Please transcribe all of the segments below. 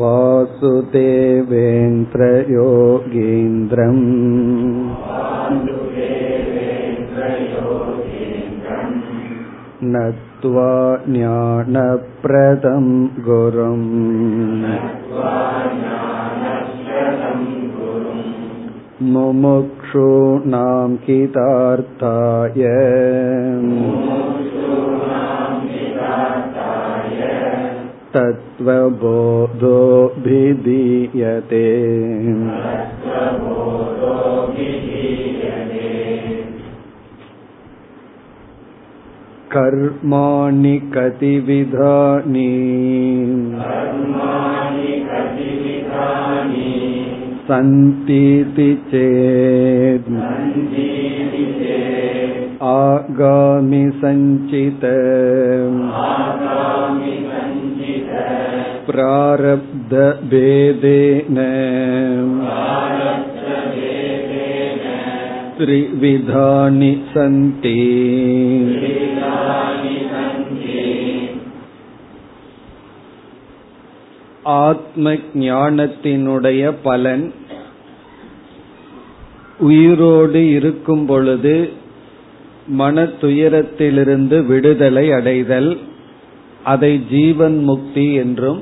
वासुदेवेन्द्रयोगीन्द्रम् नत्वा ज्ञानप्रदं गुरुम् मुमुक्षूणां हितार्थाय तत्त्वबोधोऽभिधीयते कर्माणि कतिविधानि सन्तीति चेत् आगामि सञ्चित प्रारब्धभेदेन त्रिविधानि सन्ति ஆத்ம ஞானத்தினுடைய பலன் உயிரோடு இருக்கும் பொழுது மன துயரத்திலிருந்து விடுதலை அடைதல் அதை ஜீவன் முக்தி என்றும்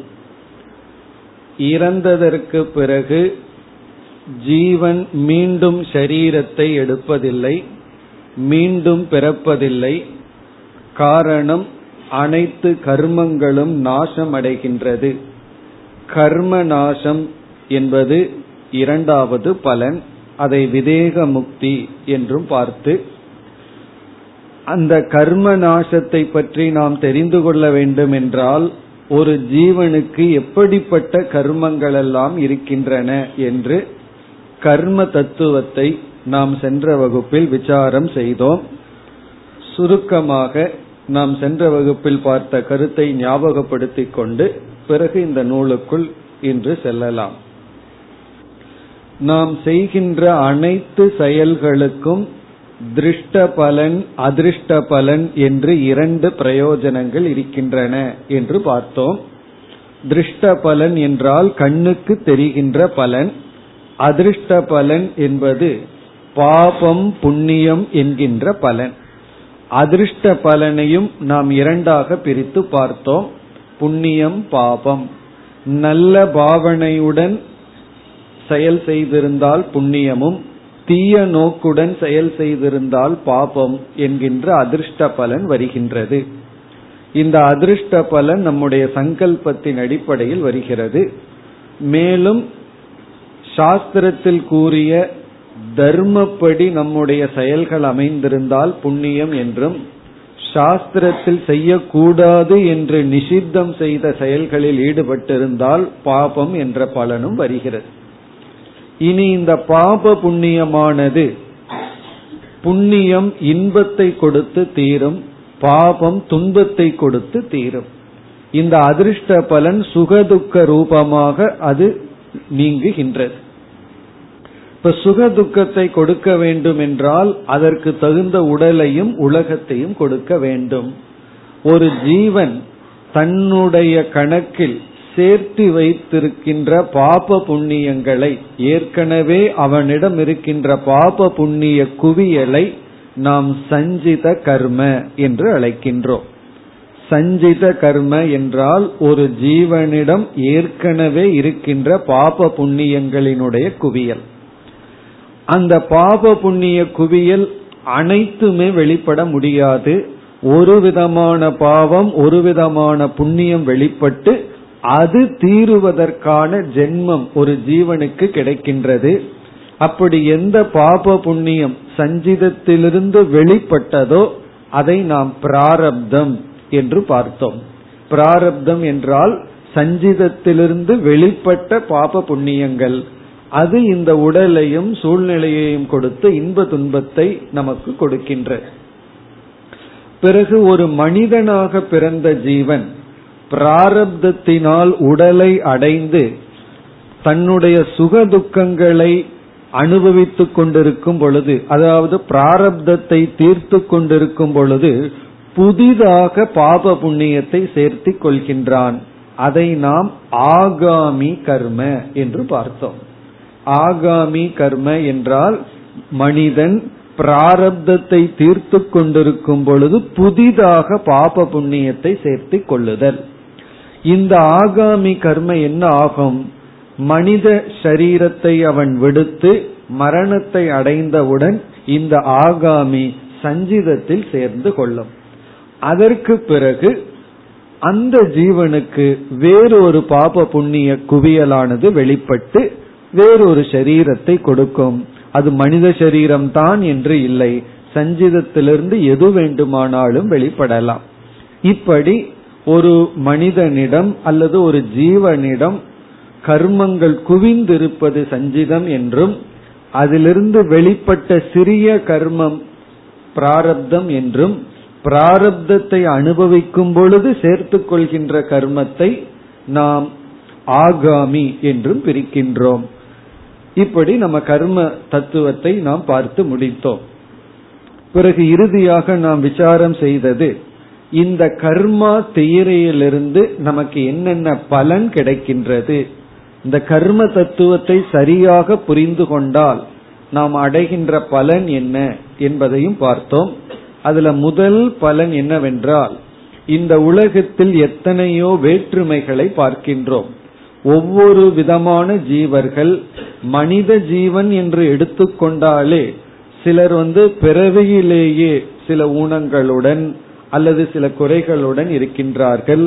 இறந்ததற்கு பிறகு ஜீவன் மீண்டும் ஷரீரத்தை எடுப்பதில்லை மீண்டும் பிறப்பதில்லை. காரணம் அனைத்து கர்மங்களும் நாசம் அடைகின்றது கர்ம நாசம் என்பது இரண்டாவது பலன். அதை விதேக முக்தி என்றும் பார்த்து அந்த கர்ம நாசத்தை பற்றி நாம் தெரிந்து கொள்ள வேண்டும் என்றால் ஒரு ஜீவனுக்கு எப்படிப்பட்ட கர்மங்கள் எல்லாம் இருக்கின்றன என்று கர்ம தத்துவத்தை நாம் சென்ற வகுப்பில் விசாரம் செய்தோம். சுருக்கமாக நாம் சென்ற வகுப்பில் பார்த்த கருத்தை ஞாபகப்படுத்திக் கொண்டு பிறகு இந்த நூலுக்குள் இன்று செல்லலாம். நாம் செய்கின்ற அனைத்து செயல்களுக்கும் திருஷ்ட பலன் அதிருஷ்ட பலன் என்று இரண்டு பிரயோஜனங்கள் இருக்கின்றன என்று பார்த்தோம். திருஷ்ட பலன் என்றால் கண்ணுக்கு தெரிகின்ற பலன். அதிருஷ்ட பலன் என்பது பாபம் புண்ணியம் என்கின்ற பலன். அதிருஷ்ட பலனையும் நாம் இரண்டாக பிரித்து பார்த்தோம். புண்ணியம் பாபம். நல்ல பாவனையுடன் செயல் செய்திருந்தால் புண்ணியமும் தீய நோக்குடன் செயல் செய்திருந்தால் பாபம் என்கின்ற அதிர்ஷ்ட பலன் வருகின்றது. இந்த அதிர்ஷ்ட பலன் நம்முடைய சங்கல்பத்தின் அடிப்படையில் வருகிறது. மேலும் சாஸ்திரத்தில் கூறிய தர்மப்படி நம்முடைய செயல்கள் அமைந்திருந்தால் புண்ணியம் என்றும் சாஸ்திரத்தில் செய்யக்கூடாது என்று நிஷித்தம் செய்த செயல்களில் ஈடுபட்டிருந்தால் பாபம் என்ற பலனும் வருகிறது. இனி இந்த பாப புண்ணியமானது புண்ணியம் இன்பத்தை கொடுத்து தீரும் பாபம் துன்பத்தை கொடுத்து தீரும். இந்த அதிர்ஷ்ட பலன் சுகதுக்க ரூபமாக அது நீங்குகின்றது. இப்ப சுக துக்கத்தை கொடுக்க வேண்டும் என்றால் அதற்கு தகுந்த உடலையும் உலகத்தையும் கொடுக்க வேண்டும். ஒரு ஜீவன் தன்னுடைய கணக்கில் சேர்த்து வைத்திருக்கின்ற பாப புண்ணியங்களை ஏற்கனவே அவனிடம் இருக்கின்ற பாப புண்ணிய குவியலை நாம் சஞ்சித கர்ம என்று அழைக்கின்றோம். சஞ்சித கர்ம என்றால் ஒரு ஜீவனிடம் ஏற்கனவே இருக்கின்ற பாப புண்ணியங்களினுடைய குவியல். அந்த பாப புண்ணிய குவியல் அனைத்துமே வெளிப்பட முடியாது. ஒரு விதமான பாவம் ஒரு விதமான புண்ணியம் வெளிப்பட்டு அது தீருவதற்கான ஜென்மம் ஒரு ஜீவனுக்கு கிடைக்கின்றது. அப்படி எந்த பாப புண்ணியம் சஞ்சிதத்திலிருந்து வெளிப்பட்டதோ அதை நாம் பிராரப்தம் என்று பார்த்தோம். பிராரப்தம் என்றால் சஞ்சிதத்திலிருந்து வெளிப்பட்ட பாப புண்ணியங்கள். அது இந்த உடலையும் சூழ்நிலையையும் கொடுத்து இன்ப துன்பத்தை நமக்கு கொடுக்கின்ற. பிறகு ஒரு மனிதனாக பிறந்த ஜீவன் பிராரப்தத்தினால் உடலை அடைந்து தன்னுடைய சுக துக்கங்களை அனுபவித்துக் கொண்டிருக்கும் பொழுது அதாவது பிராரப்தத்தை தீர்த்து கொண்டிருக்கும் பொழுது புதிதாக பாப புண்ணியத்தை சேர்த்து கொள்கின்றான். அதை நாம் ஆகாமி கர்ம என்று பார்த்தோம். ஆகாமி கர்ம என்றால் மனிதன் பிராரப்தத்தை தீர்த்து கொண்டிருக்கும் பொழுது புதிதாக பாப புண்ணியத்தை சேர்த்து கொள்ளுதல். இந்த ஆகாமி கர்ம என்ன ஆகும்? மனித சரீரத்தை அவன் விடுத்து மரணத்தை அடைந்தவுடன் இந்த ஆகாமி சஞ்சிதத்தில் சேர்ந்து கொள்ளும். அதற்கு பிறகு அந்த ஜீவனுக்கு வேறொரு பாப புண்ணிய குவியலானது வெளிப்பட்டு வேறொரு சரீரத்தை கொடுக்கும். அது மனித சரீரம் தான் என்று இல்லை. சஞ்சிதத்திலிருந்து எது வேண்டுமானாலும் வெளிப்படலாம். இப்படி ஒரு மனிதனிடம் அல்லது ஒரு ஜீவனிடம் கர்மங்கள் குவிந்திருப்பது சஞ்சிதம் என்றும் அதிலிருந்து வெளிப்பட்ட சிறிய கர்மம் பிராரப்தம் என்றும் பிராரப்தத்தை அனுபவிக்கும் பொழுது சேர்த்து கொள்கின்ற கர்மத்தை நாம் ஆகாமி என்றும் பிரிக்கின்றோம். இப்படி நம்ம கர்ம தத்துவத்தை நாம் பார்த்து முடித்தோம். பிறகு இறுதியாக நாம் விசாரம் செய்தது இந்த கர்மா தேரையிலிருந்து நமக்கு என்னென்ன பலன் கிடைக்கின்றது? இந்த கர்ம தத்துவத்தை சரியாக புரிந்து கொண்டால் நாம் அடைகின்ற பலன் என்ன என்பதையும் பார்த்தோம். அதுல முதல் பலன் என்னவென்றால் இந்த உலகத்தில் எத்தனையோ வேற்றுமைகளை பார்க்கின்றோம். ஒவ்வொரு விதமான ஜீவர்கள் மனித ஜீவன் என்று எடுத்துக்கொண்டாலே சிலர் வந்து பிறவியிலேயே சில ஊனங்களுடன் அல்லது சில குறைகளுடன் இருக்கின்றார்கள்.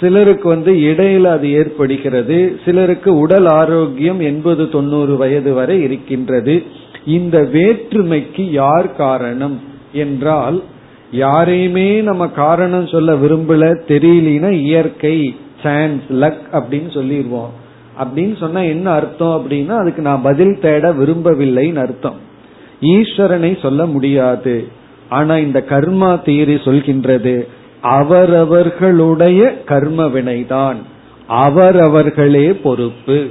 சிலருக்கு வந்து இடையில அது ஏற்படுகிறது. சிலருக்கு உடல் ஆரோக்கியம் எண்பது தொண்ணூறு வயது வரை இருக்கின்றது. இந்த வேற்றுமைக்கு யார் காரணம் என்றால் யாரையுமே நம்ம காரணம் சொல்ல விரும்பல தெரியலனா இயற்கை சான்ஸ் லக் அப்படின்னு சொல்லிடுவோம் அப்படின்னு சொன்னா என்ன அர்த்தம் அப்படின்னா அதுக்கு நான் பதில் தேட விரும்பவில்லைன்னு அர்த்தம். ஈஸ்வரனை சொல்ல முடியாது. ஆனா இந்த கர்மா தீரி சொல்கின்றது அவரவர்களுடைய கர்ம வினைதான். அவரவர்களே பொறுப்பு.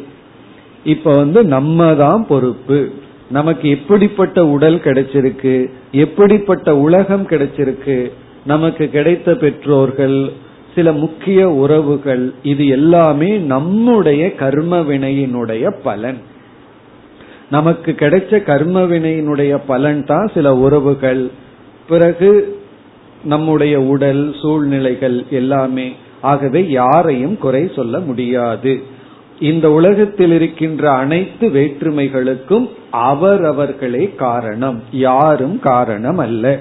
இப்ப வந்து நம்ம தான் பொறுப்பு. நமக்கு எப்படிப்பட்ட உடல் கிடைச்சிருக்கு எப்படிப்பட்ட உலகம் கிடைச்சிருக்கு நமக்கு கிடைத்த பெற்றோர்கள் சில முக்கிய உறவுகள் இது எல்லாமே நம்முடைய கர்ம வினையினுடைய பலன். நமக்கு கிடைச்ச கர்ம வினையினுடைய பலன் தான் சில உறவுகள் பிறகு நம்முடைய உடல் சூழ்நிலைகள் எல்லாமே ஆகவே யாரையும் குறை சொல்ல முடியாது. இந்த உலகத்தில் இருக்கின்ற அனைத்து வேற்றுமைகளுக்கும் அவரவர்களே காரணம் யாரும் காரணம் அல்ல.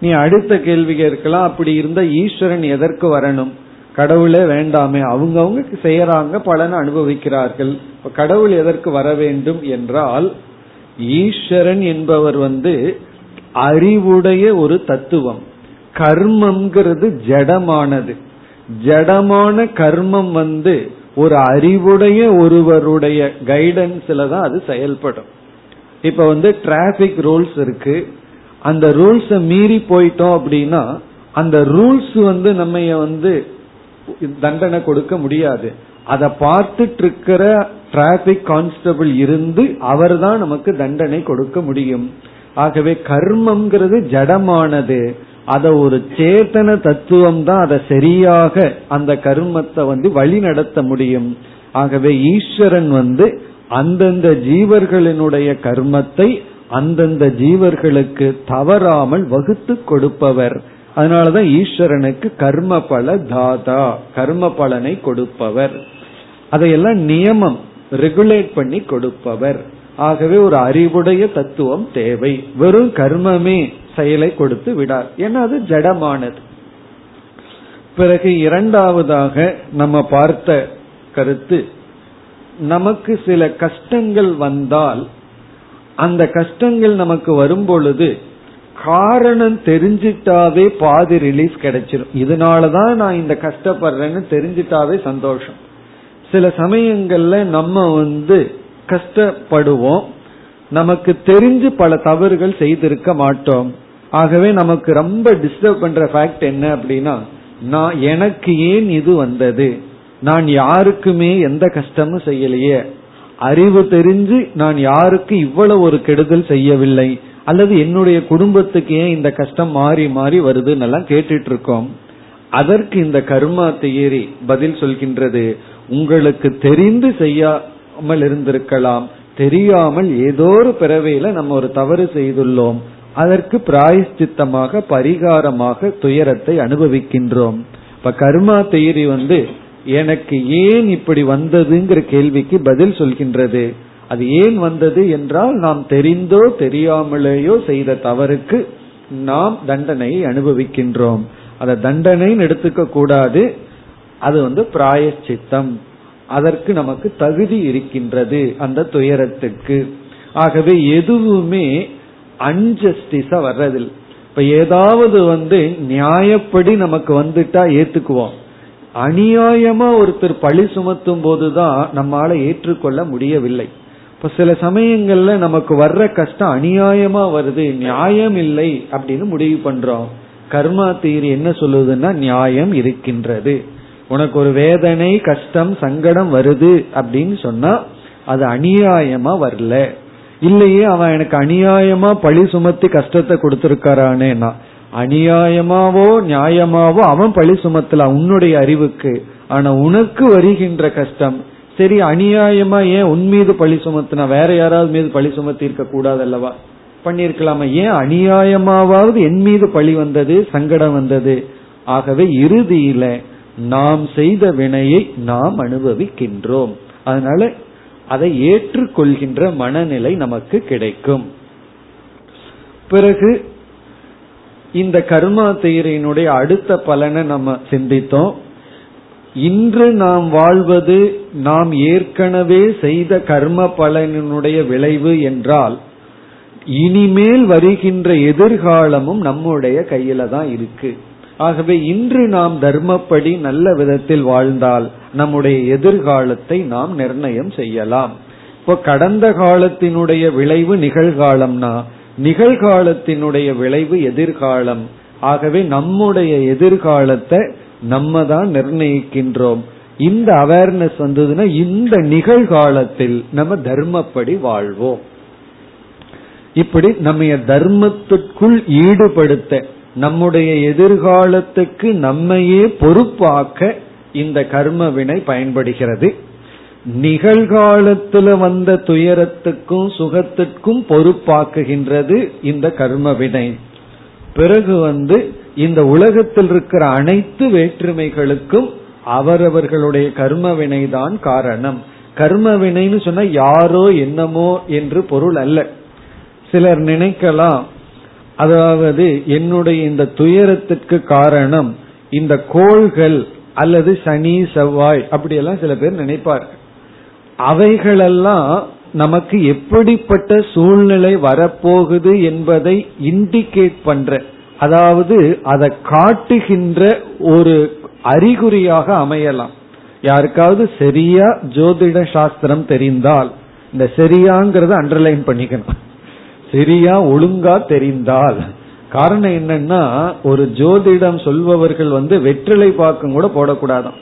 நீ அடுத்த கேள்வி கேட்கலாம் அப்படி இருந்தா ஈஸ்வரன் எதற்கு வரணும்? கடவுளே வேண்டாமே அவங்கவுங்க செய்யறாங்க பலனை அனுபவிக்கிறார்கள். கடவுள் எதற்கு வர வேண்டும் என்றால் ஈஸ்வரன் என்பவர் வந்து அறிவுடைய ஒரு தத்துவம். கர்மம்ங்கிறது ஜடமானது. ஜடமான கர்மம் வந்து ஒரு அறிவுடைய ஒருவருடைய கைடன்ஸ்ல தான் அது செயல்படும். இப்ப வந்து டிராபிக் ரூல்ஸ் இருக்கு. அந்த ரூல்ஸ மீறி போயிட்டோம் அப்படின்னா அந்த ரூல்ஸ் வந்து நம்ம வந்து தண்டனை கொடுக்க முடியாது. அதை பார்த்துட்டு இருக்கிற டிராபிக் கான்ஸ்டபிள் இருந்து அவர் தான் நமக்கு தண்டனை கொடுக்க முடியும். ஆகவே கர்மம்ங்கிறது ஜடமானது. அத ஒரு சேத்தன தத்துவம் தான் அதை சரியாக அந்த கர்மத்தை வந்து வழி நடத்த முடியும். ஆகவே ஈஸ்வரன் வந்து அந்தந்த ஜீவர்களினுடைய கர்மத்தை அந்தந்த ஜீவர்களுக்கு தவறாமல் வகுத்து கொடுப்பவர். அதனாலதான் ஈஸ்வரனுக்கு கர்ம பல தாதா கர்ம பலனை கொடுப்பவர். அதையெல்லாம் நியமம் ரெகுலேட் பண்ணி கொடுப்பவர். ஆகவே ஒரு அறிவுடைய தத்துவம் தேவை. வெறும் கர்மமே செயலை கொடுத்து விடார். ஏன்னா அது ஜடமானது. பிறகு இரண்டாவதாக நம்ம பார்த்த கருத்து நமக்கு சில கஷ்டங்கள் வந்தால் அந்த கஷ்டங்கள் நமக்கு வரும் பொழுது காரணம் தெரிஞ்சிட்டாவே பாதி ரிலீஸ் கிடைச்சிடும் இதனாலதான் நான் இந்த கஷ்டப்படுறேன்னு தெரிஞ்சிட்டாவே சந்தோஷம். சில சமயங்கள்ல நம்ம வந்து கஷ்டப்படுவோம். நமக்கு தெரிஞ்சு பல தவறுகள் செய்திருக்க மாட்டோம். ஆகவே நமக்கு ரொம்ப டிஸ்டர்ப் பண்ற ஃபேக்ட் என்ன அப்படின்னா நான் எனக்கு ஏன் இது வந்தது? நான் யாருக்குமே எந்த கஷ்டமும் செய்யலையே. அறிவு தெரிஞ்சு நான் யாருக்கு இவ்வளவு ஒரு கெடுதல் செய்யவில்லை? அல்லது என்னுடைய குடும்பத்துக்கு ஏன் இந்த கஷ்டம் மாறி மாறி வருதுன்னு எல்லாம் கேட்டுட்டு இருக்கோம் அதற்கு இந்த கர்மா தியரி பதில் சொல்கின்றது உங்களுக்கு தெரிந்து தெரியாமல் இருந்திருக்கலாம். தெரியாமல் ஏதோ ஒரு பிறவையில நம்ம ஒரு தவறு செய்துள்ளோம். அதற்கு பிராயஷ்சித்தமாக பரிகாரமாக துயரத்தை அனுபவிக்கின்றோம். இப்ப கர்மா தேரி வந்து எனக்கு ஏன் இப்படி வந்ததுங்கிற கேள்விக்கு பதில் சொல்கின்றது. அது ஏன் வந்தது என்றால் நாம் தெரிந்தோ தெரியாமலேயோ செய்த தவறுக்கு நாம் தண்டனையை அனுபவிக்கின்றோம். அந்த தண்டனைன்னு எடுத்துக்க கூடாது. அது வந்து பிராயச்சித்தம் அதற்கு நமக்கு தகுதி இருக்கின்றது அந்த துயரத்துக்கு. ஆகவே எதுவுமே அன்ஜஸ்டிஸா வர்றதில்லை. இப்ப ஏதாவது வந்து நியாயப்படி நமக்கு வந்துட்டா ஏத்துக்குவோம். அநியாயமா ஒருத்தர் பழி சுமத்தும் போதுதான் நம்மால ஏற்றுக்கொள்ள முடியவில்லை. இப்ப சில சமயங்கள்ல நமக்கு வர்ற கஷ்டம் அநியாயமா வருது நியாயம் இல்லை அப்படின்னு முடிவு பண்றோம். கர்மா தீரி என்ன சொல்லுதுன்னா நியாயம் இருக்கின்றது. உனக்கு ஒரு வேதனை கஷ்டம் சங்கடம் வருது அப்படின்னு சொன்னா அது அநியாயமா வரல. இல்லையே அவன் எனக்கு அநியாயமா பழி சுமத்தி கஷ்டத்தை கொடுத்திருக்காரானேனா அநியாயமாவோ நியாயமாவோ அவன் பழி சுமத்தலாம் உன்னுடைய அறிவுக்கு. ஆனா உனக்கு வருகின்ற கஷ்டம் சரி அநியாயமா ஏன் உன் மீது பழி சுமத்தினா வேற யாராவது மீது பழி சுமத்தி இருக்க கூடாது அல்லவா பண்ணிருக்கலாமா ஏன் அநியாயமாவது என் மீது பழி வந்தது சங்கடம் வந்தது? ஆகவே இறுதியில நாம் செய்த வினையை நாம் அனுபவிக்கின்றோம். அதனால அதை ஏற்றுக்கொள்கின்ற மனநிலை நமக்கு கிடைக்கும். பிறகு இந்த கர்மா தேரியினுடைய அடுத்த பலனை நம்ம சிந்தித்தோம். இன்று நாம் வாழ்வது நாம் ஏற்கனவே செய்த கர்ம பலனினுடைய விளைவு என்றால் இனிமேல் வருகின்ற எதிர்காலமும் நம்முடைய கையில தான் இருக்கு. ஆகவே இன்று நாம் தர்மப்படி நல்ல விதத்தில் வாழ்ந்தால் நம்முடைய எதிர்காலத்தை நாம் நிர்ணயம் செய்யலாம். இப்போ கடந்த காலத்தினுடைய விளைவு நிகழ்காலம்னா நிகழ்காலத்தினுடைய விளைவு எதிர்காலம். ஆகவே நம்முடைய எதிர்காலத்தை நம்ம தான் நிர்ணயிக்கின்றோம். இந்த அவேர்னஸ் வந்ததுன்னா இந்த நிகழ்காலத்தில் நம்ம தர்மப்படி வாழ்வோம். இப்படி நம்ம தர்மத்திற்குள் ஈடுபடுத்த நம்முடைய எதிர்காலத்துக்கு நம்மையே பொறுப்பாக்க இந்த கர்ம வினை பயன்படுகிறது. நிகழ்காலத்துல வந்த துயரத்துக்கும் சுகத்திற்கும் பொறுப்பாக்குகின்றது இந்த கர்ம வினை பிறகு வந்து இந்த உலகத்தில் இருக்கிற அனைத்து வேற்றுமைகளுக்கும் அவரவர்களுடைய கர்ம வினைதான் காரணம். கர்ம வினைன்னு சொன்னா யாரோ என்னமோ என்று பொருள் அல்ல. சிலர் நினைக்கலாம் அதாவது என்னுடைய இந்த துயரத்திற்கு காரணம் இந்த கோள்கள் அல்லது சனி செவ்வாய் அப்படியெல்லாம் சில பேர் நினைப்பார்கள். அவைகளெல்லாம் நமக்கு எப்படிப்பட்ட சூழ்நிலை வரப்போகுது என்பதை இண்டிகேட் பண்ற அதாவது அதை காட்டுகின்ற ஒரு அறிகுறியாக அமையலாம். யாருக்காவது சரியா ஜோதிட சாஸ்திரம் தெரிந்தால் இந்த சரியாங்கிறத அண்டர்லைன் பண்ணிக்கணும். சரியா ஒழுங்கா தெரிந்தால். காரணம் என்னன்னா ஒரு ஜோதிடம் சொல்பவர்கள் வந்து வெற்றிலை பாக்கம் கூட போடக்கூடாதான்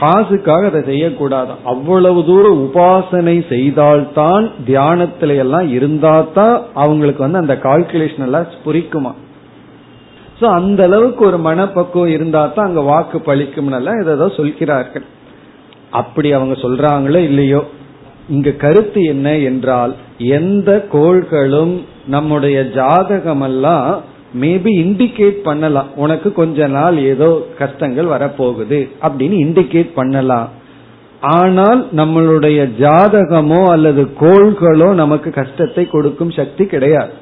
காசுக்காக அதை செய்யக்கூடாதான் அவ்வளவு தூரம் உபாசனை செய்தால்தான் தியானத்தில எல்லாம் இருந்தா தான் அவங்களுக்கு வந்து அந்த கால்குலேஷன் எல்லாம் புரிக்குமா. சோ அந்த அளவுக்கு ஒரு மனப்பக்குவம் இருந்தா தான் அங்க வாக்கு பழிக்கும் ஏதோ சொல்கிறார்கள். அப்படி அவங்க சொல்றாங்களோ இல்லையோ? இங்க கருத்து என்ன என்றால் எந்த கோள்களும் நம்முடைய ஜாதகமெல்லாம் மேபி இண்டிகேட் பண்ணலாம். உனக்கு கொஞ்ச நாள் ஏதோ கஷ்டங்கள் வரப்போகுது அப்படின்னு இண்டிகேட் பண்ணலாம். ஆனால் நம்மளுடைய ஜாதகமோ அல்லது கோள்களோ நமக்கு கஷ்டத்தை கொடுக்கும் சக்தி கிடையாது.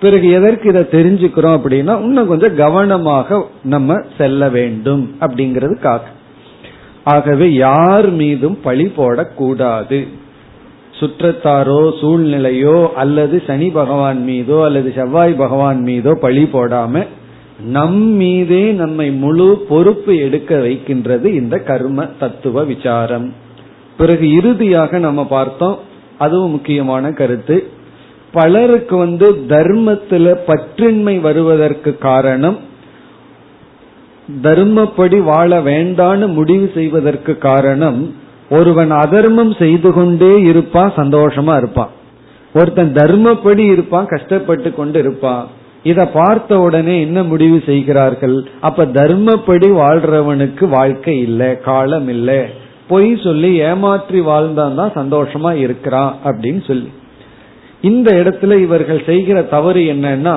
பிறகு எதற்கு இதை தெரிஞ்சுக்கிறோம் அப்படின்னா இன்னும் கொஞ்சம் கவனமாக நம்ம செல்ல வேண்டும் அப்படிங்கிறதுக்காக. ஆகவே யார் மீதும் பழி போடக்கூடாது. சுற்றத்தாரோ சூழ்நிலையோ அல்லது சனி பகவான் மீதோ அல்லது செவ்வாய் பகவான் மீதோ பழி போடாம நம் மீதே நம்மை முழு பொறுப்பு எடுக்க வைக்கின்றது இந்த கர்ம தத்துவ விசாரம். பிறகு இறுதியாக நம்ம பார்த்தோம் அதுவும் முக்கியமான கருத்து. பலருக்கு வந்து தர்மத்துல பற்றின்மை வருவதற்கு காரணம் தர்மப்படி வாழ வேண்டான்னு முடிவு செய்வதற்கு காரணம் ஒருவன் அதர்மம் செய்து கொண்டே இருப்பான் சந்தோஷமா இருப்பான் ஒருத்தன் தர்மப்படி இருப்பான் கஷ்டப்பட்டு கொண்டு இருப்பான் இத பார்த்த உடனே என்ன முடிவு செய்கிறார்கள்? அப்ப தர்மப்படி வாழ்றவனுக்கு வாழ்க்கை இல்லை காலம் இல்லை. பொய் சொல்லி ஏமாற்றி வாழ்ந்தான் தான் சந்தோஷமா இருக்கிறான் அப்படின்னு சொல்லி. இந்த இடத்துல இவர்கள் செய்கிற தவறு என்னன்னா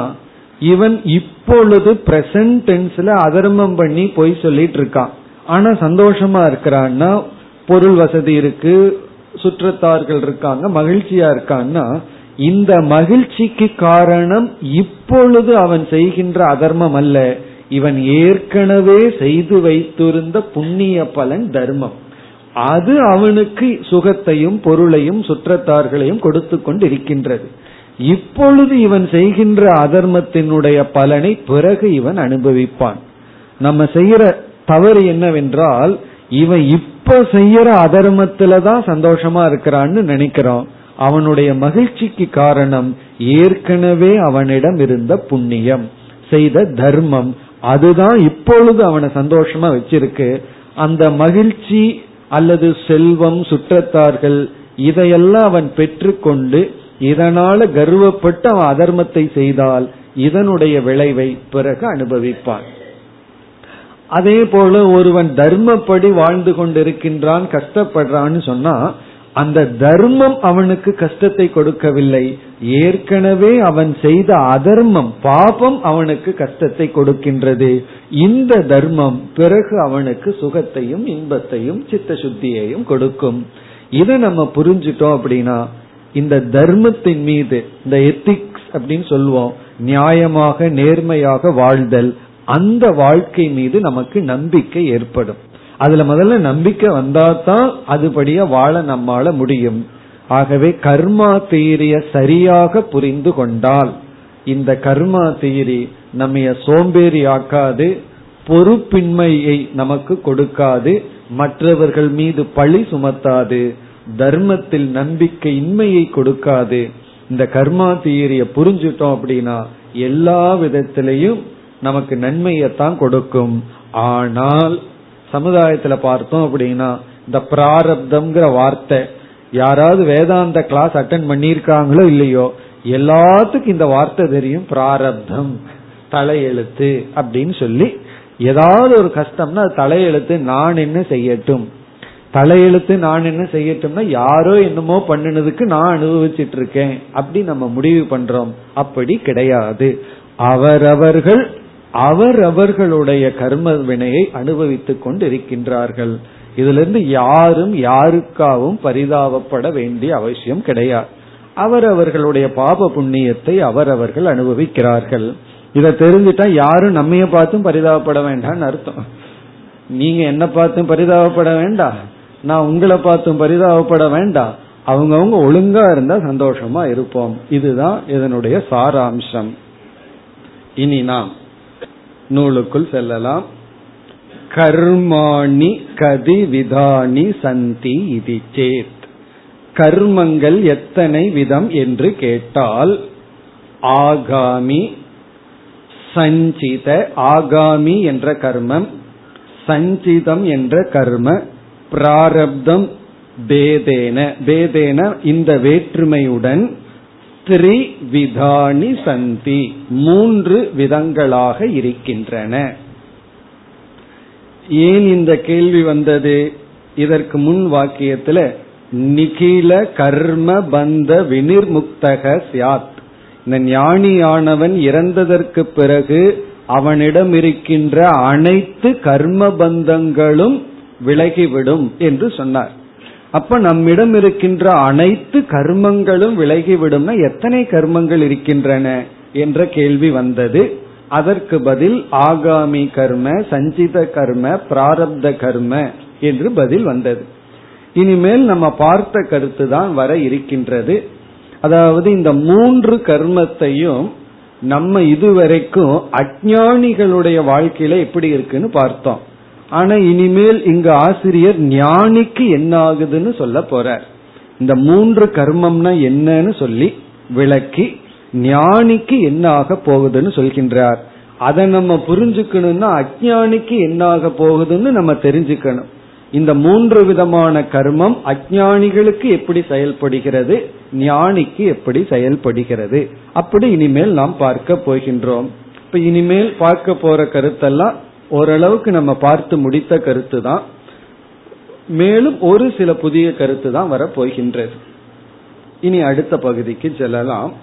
இவன் இப்பொழுது பிரசன்ட் டென்ஸ்ல அதர்மம் பண்ணி பொய் சொல்லிட்டு இருக்கான். ஆனா சந்தோஷமா இருக்கிறான்னா பொருள் வசதி இருக்கு சுற்றத்தார்கள் இருக்காங்க மகிழ்ச்சியா இருக்கான்னா இந்த மகிழ்ச்சிக்கு காரணம் இப்பொழுது அவன் செய்கின்ற அதர்மம் அல்ல. இவன் ஏற்கனவே செய்து வைத்திருந்த புண்ணிய பலன் தர்மம். அது அவனுக்கு சுகத்தையும் பொருளையும் சுற்றத்தார்களையும் கொடுத்து கொண்டு இருக்கின்றது இப்பொழுது இவன் செய்கின்ற அதர்மத்தினுடைய பலனை பிறகு இவன் அனுபவிப்பான். நம்ம செய்யற தவறு என்னவென்றால் இவன் இப்ப செய்யற அதர்மத்துல தான் சந்தோஷமா இருக்கிறான்னு நினைக்கிறான் அவனுடைய மகிழ்ச்சிக்கு காரணம் ஏற்கனவே அவனிடம் இருந்த புண்ணியம் செய்த தர்மம். அதுதான் இப்பொழுது அவனை சந்தோஷமா வச்சிருக்கு. அந்த மகிழ்ச்சி அல்லது செல்வம் சுற்றத்தார்கள் இதையெல்லாம் அவன் பெற்றுக்கொண்டு இதனால கர்வப்பட்டு அவன் அதர்மத்தை செய்தால் இதனுடைய விளைவை பிறகு அனுபவிப்பான். அதே போல ஒருவன் தர்மப்படி வாழ்ந்து கொண்டிருக்கின்றான் கஷ்டப்படுறான்னு சொன்னா அந்த தர்மம் அவனுக்கு கஷ்டத்தை கொடுக்கவில்லை. ஏற்கனவே அவன் செய்த அதர்மம் பாபம் அவனுக்கு கஷ்டத்தை கொடுக்கின்றது. இந்த தர்மம் பிறகு அவனுக்கு சுகத்தையும் இன்பத்தையும் சித்த சுத்தியையும் கொடுக்கும். இதை நம்ம புரிஞ்சுட்டோம் அப்படின்னா இந்த தர்மத்தின் மீது இந்த எத்திக்ஸ் அப்படின்னு சொல்லுவோம் நியாயமாக நேர்மையாக வாழ்தல் அந்த வாழ்க்கை மீது நமக்கு நம்பிக்கை ஏற்படும். அதுல முதல்ல நம்பிக்கை வந்தாதான் அதுபடியா வாழ நம்மால முடியும். ஆகவே கர்மா தீரிய சரியாக புரிந்து கொண்டால் இந்த கர்மா தீரி நம்ம சோம்பேறி ஆக்காது பொறுப்பின்மையை நமக்கு கொடுக்காது மற்றவர்கள் மீது பழி சுமத்தாது தர்மத்தில் நம்பிக்கை இன்மையை கொடுக்காது. இந்த கர்மா தீரிய புரிஞ்சுட்டோம் அப்படின்னா எல்லா விதத்திலையும் நமக்கு நன்மையத்தான் கொடுக்கும். ஆனால் சமுதாயத்துல பார்த்தோம் அப்படின்னா இந்த பிராரப்தம்ங்கிற வார்த்தை யாராவது வேதாந்த கிளாஸ் அட்டன் பண்ணிருக்காங்களோ இல்லையோ எல்லாத்துக்கும் இந்த வார்த்தை தெரியும் பிராரப்தம் தலையெழுத்து அப்படின்னு சொல்லி. ஏதாவது ஒரு கஷ்டம்னா அது தலையெழுத்து நான் என்ன செய்யட்டும்? தலையெழுத்து நான் என்ன செய்யட்டும்னா யாரோ என்னமோ பண்ணினதுக்கு நான் அனுபவிச்சிட்டு இருக்கேன் அப்படி நம்ம முடிவு பண்றோம். அப்படி கிடையாது. அவரவர்கள் அவர் அவர்களுடைய கர்ம வினையை அனுபவித்துக் கொண்டு இருக்கின்றார்கள் இதுலருந்து யாரும் யாருக்காவும் பரிதாபப்பட வேண்டிய அவசியம் கிடையாது. அவர் அவர்களுடைய பாப புண்ணியத்தை அவரவர்கள் அனுபவிக்கிறார்கள். இதை தெரிஞ்சுட்டா யாரும் நம்மைய பார்த்தும் பரிதாபப்பட வேண்டாம்னு அர்த்தம். நீங்க என்ன பார்த்தும் பரிதாபப்பட வேண்டாம் நான் உங்களை பார்த்தும் பரிதாபப்பட வேண்டாம் அவங்கவுங்க ஒழுங்கா இருந்தா சந்தோஷமா இருப்போம். இதுதான் இதனுடைய சாராம்சம். இனி நாம் நூலுக்குள் செல்லலாம். கர்மாணி கதி விதானி சந்தி இது சேத். கர்மங்கள் எத்தனை விதம் என்று கேட்டால் ஆகாமி சஞ்சித ஆகாமி என்ற கர்மம் சஞ்சிதம் என்ற கர்ம பிராரப்தம் பேதேன. பேதேன இந்த வேற்றுமையுடன் விதானி சந்தி. மூன்று விதங்களாக இருக்கின்றன. ஏன் இந்த கேள்வி வந்தது? இதற்கு முன் வாக்கியத்துல நிகில கர்ம பந்த வினிர்முக்தக சியாத் இந்த ஞானியானவன் இறந்ததற்கு பிறகு அவனிடம் இருக்கின்ற அனைத்து கர்ம பந்தங்களும் விலகிவிடும் என்று சொன்னார். அப்ப நம்மிடம் இருக்கின்ற அனைத்து கர்மங்களும் விலகிவிடும்னா எத்தனை கர்மங்கள் இருக்கின்றன என்ற கேள்வி வந்தது. அதற்கு பதில் ஆகாமி கர்ம சஞ்சித கர்ம பிராரப்த கர்ம என்று பதில் வந்தது. இனிமேல் நம்ம பார்த்த கருத்து தான் வர இருக்கின்றது. அதாவது இந்த மூன்று கர்மத்தையும் நம்ம இதுவரைக்கும் அஜானிகளுடைய வாழ்க்கையில எப்படி இருக்குன்னு பார்த்தோம். ஆனா இனிமேல் இங்க ஆசிரியர் ஞானிக்கு என்ன ஆகுதுன்னு சொல்ல போறார். இந்த மூன்று கர்மம்னா என்னன்னு சொல்லி விளக்கி ஞானிக்கு என்ன ஆக போகுதுன்னு சொல்கின்றார். அதை நம்ம புரிஞ்சுக்கணும்னா அஜானிக்கு என்ன ஆக போகுதுன்னு நம்ம தெரிஞ்சுக்கணும். இந்த மூன்று விதமான கர்மம் அஜானிகளுக்கு எப்படி செயல்படுகிறது ஞானிக்கு எப்படி செயல்படுகிறது அப்படி இனிமேல் நாம் பார்க்க போகின்றோம். இப்ப இனிமேல் பார்க்க போற கருத்தெல்லாம் ஓரளவுக்கு நம்ம பார்த்து முடித்த கருத்து தான் மேலும் ஒரு சில புதிய கருத்து தான் வர போகின்றது இனி அடுத்த பகுதிக்கு செல்லலாம்.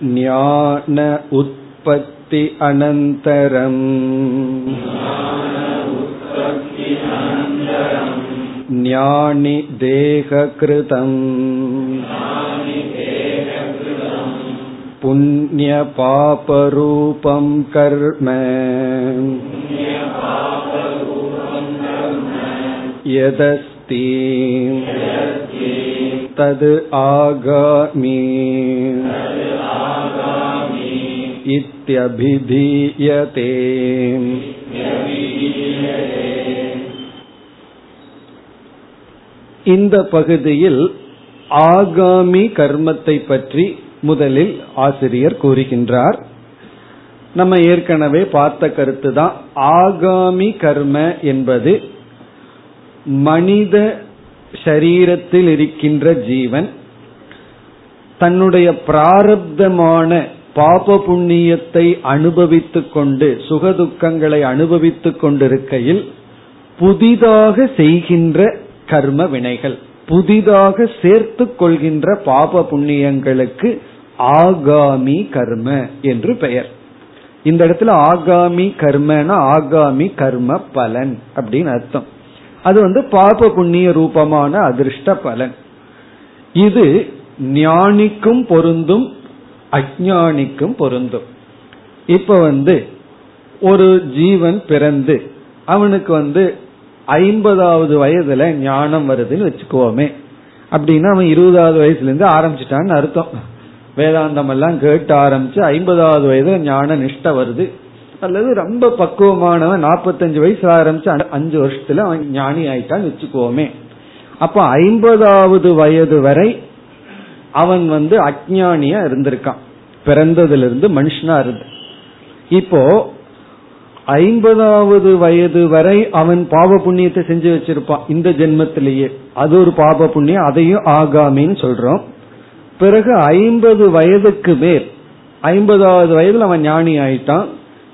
ஞான உற்பத்தி அனந்தரம். ஞானி தேக கிருதம் पुण्यपापरूपं कर्म यदस्ति तद् आगामि इत्यभिधीयते இந்த பகுதியில் ஆகாமி கர்மத்தை பற்றி முதலில் ஆசிரியர் கூறுகின்றார். நம்ம ஏற்கனவே பார்த்த கருத்து தான் ஆகாமி கர்ம என்பது மனித சரீரத்தில் இருக்கின்ற ஜீவன் தன்னுடைய பிராரப்தமான பாப புண்ணியத்தை அனுபவித்துக் கொண்டு சுகதுக்கங்களை அனுபவித்துக் கொண்டிருக்கையில் புதிதாக செய்கின்ற கர்ம வினைகள். புதிதாக சேர்த்து கொள்கின்ற பாப புண்ணியங்களுக்கு ஆகாமி கர்ம என்று பெயர். இந்த இடத்துல ஆகாமி கர்மனா ஆகாமி கர்ம பலன் அப்படின்னு அர்த்தம். அது வந்து பாப புண்ணிய ரூபமான அதிர்ஷ்ட பலன். இது ஞானிக்கும் பொருந்தும் அஜானிக்கும் பொருந்தும். இப்ப வந்து ஒரு ஜீவன் பிறந்து அவனுக்கு வந்து ஐம்பதாவது வயதுல ஞானம் வருதுன்னு வச்சுக்கோமே அப்படின்னா அவன் இருபதாவது வயசுல இருந்து ஆரம்பிச்சிட்டான்னு அர்த்தம். வேதாந்தம் எல்லாம் கேட்டு ஆரம்பிச்சு ஐம்பதாவது வயதுல ஞான நிஷ்ட வருது. அல்லது ரொம்ப பக்குவமானவன் நாற்பத்தஞ்சு வயசு ஆரம்பிச்சு அஞ்சு வருஷத்துல அவன் ஞானி ஆயிட்டான்னு வச்சுக்கோமே அப்ப ஐம்பதாவது வயது வரை அவன் வந்து அஜானியா இருந்திருக்கான். பிறந்ததுல இருந்து மனுஷனா இருந்து. இப்போ ஐம்பதாவது வயது வரை அவன் பாவ புண்ணியத்தை செஞ்சு வச்சிருப்பான். இந்த ஜென்மத்திலேயே. அது ஒரு பாப புண்ணியம். அதையும் ஆகாமின்னு சொல்றோம். பிறகு ஐம்பது வயதுக்கு மேல் ஐம்பதாவது வயதுல அவன் ஞானி ஆயிட்டான்.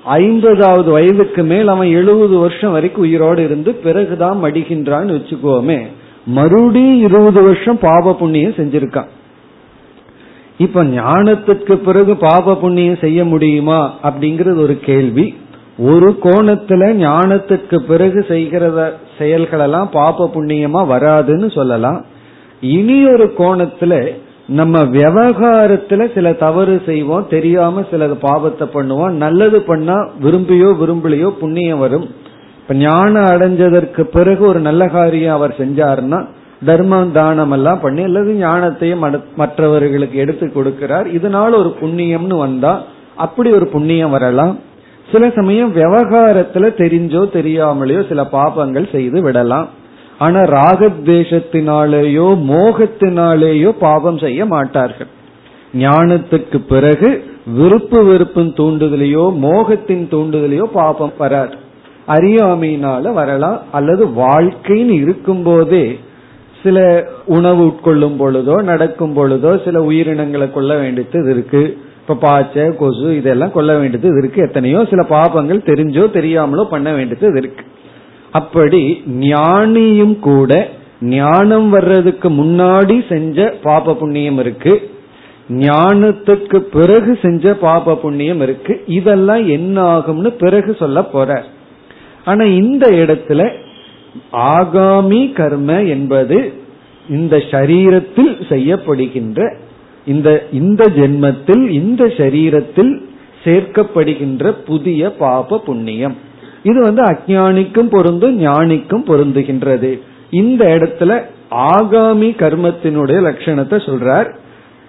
ஐம்பதாவது வயதுக்கு மேல் அவன் எழுபது வருஷம் வரைக்கும் உயிரோடு இருந்து பிறகுதான் மடிகின்றான்னு வச்சுக்கோமே. மறுபடியும் இருபது வருஷம் பாப புண்ணியம் செஞ்சிருக்கான். இப்ப ஞானத்துக்கு பிறகு பாப புண்ணியம் செய்ய முடியுமா அப்படிங்கறது ஒரு கேள்வி. ஒரு கோணத்துல ஞானத்துக்கு பிறகு செய்கிற செயல்களெல்லாம் பாப புண்ணியமா வராதுன்னு சொல்லலாம். இனி ஒரு கோணத்துல நம்ம விவகாரத்துல சில தவறு செய்வோம் தெரியாம சில பாவத்தை பண்ணுவோம் நல்லது பண்ணா விரும்பியோ விரும்பலையோ புண்ணியம் வரும். இப்ப ஞானம் அடைஞ்சதற்கு பிறகு ஒரு நல்ல காரியம் அவர் செஞ்சாருன்னா தர்மம் தானம் எல்லாம் பண்ணி அல்லது ஞானத்தையும் மற்றவர்களுக்கு எடுத்து கொடுக்கிறார். இதனால ஒரு புண்ணியம்னு வந்தா அப்படி ஒரு புண்ணியம் வரலாம். சில சமயம் விவகாரத்துல தெரிஞ்சோ தெரியாமலேயோ சில பாபங்கள் செய்து விடலாம். ஆனா ராகத்வேஷத்தினாலேயோ மோகத்தினாலேயோ பாபம் செய்ய மாட்டார்கள். ஞானத்துக்கு பிறகு விருப்பு வெறுப்பின் தூண்டுதலையோ மோகத்தின் தூண்டுதலையோ பாபம் வராது. அறியாமையினால வரலாம். அல்லது வாழ்க்கைன்னு இருக்கும் போதே சில உணவு உட்கொள்ளும் பொழுதோ நடக்கும் பொழுதோ சில உயிரினங்களை கொள்ள வேண்டியது இருக்கு. இப்ப பாச்சை கொசு இதெல்லாம் கொல்ல வேண்டியது இருக்கு. எத்தனையோ சில பாபங்கள் தெரிஞ்சோ தெரியாமலோ பண்ண வேண்டியது இருக்கு. அப்படி ஞானியும் கூட ஞானம் வர்றதுக்கு முன்னாடி செஞ்ச பாப புண்ணியம் இருக்கு. ஞானத்துக்கு பிறகு செஞ்ச பாப புண்ணியம் இருக்கு. இதெல்லாம் என்ன ஆகும்னு பிறகு சொல்ல போற. ஆனா இந்த இடத்துல ஆகாமி கர்ம என்பது இந்த சரீரத்தில் செய்யப்படுகின்ற இந்த இந்த ஜென்மத்தில் இந்த சரீரத்தில் சேர்க்கப்படுகின்ற புதிய பாப புண்ணியம். இது வந்து அஜானிக்கும் பொருந்தும் ஞானிக்கும் பொருந்துகின்றது. இந்த இடத்துல ஆகாமி கர்மத்தினுடைய லட்சணத்தை சொல்றார்.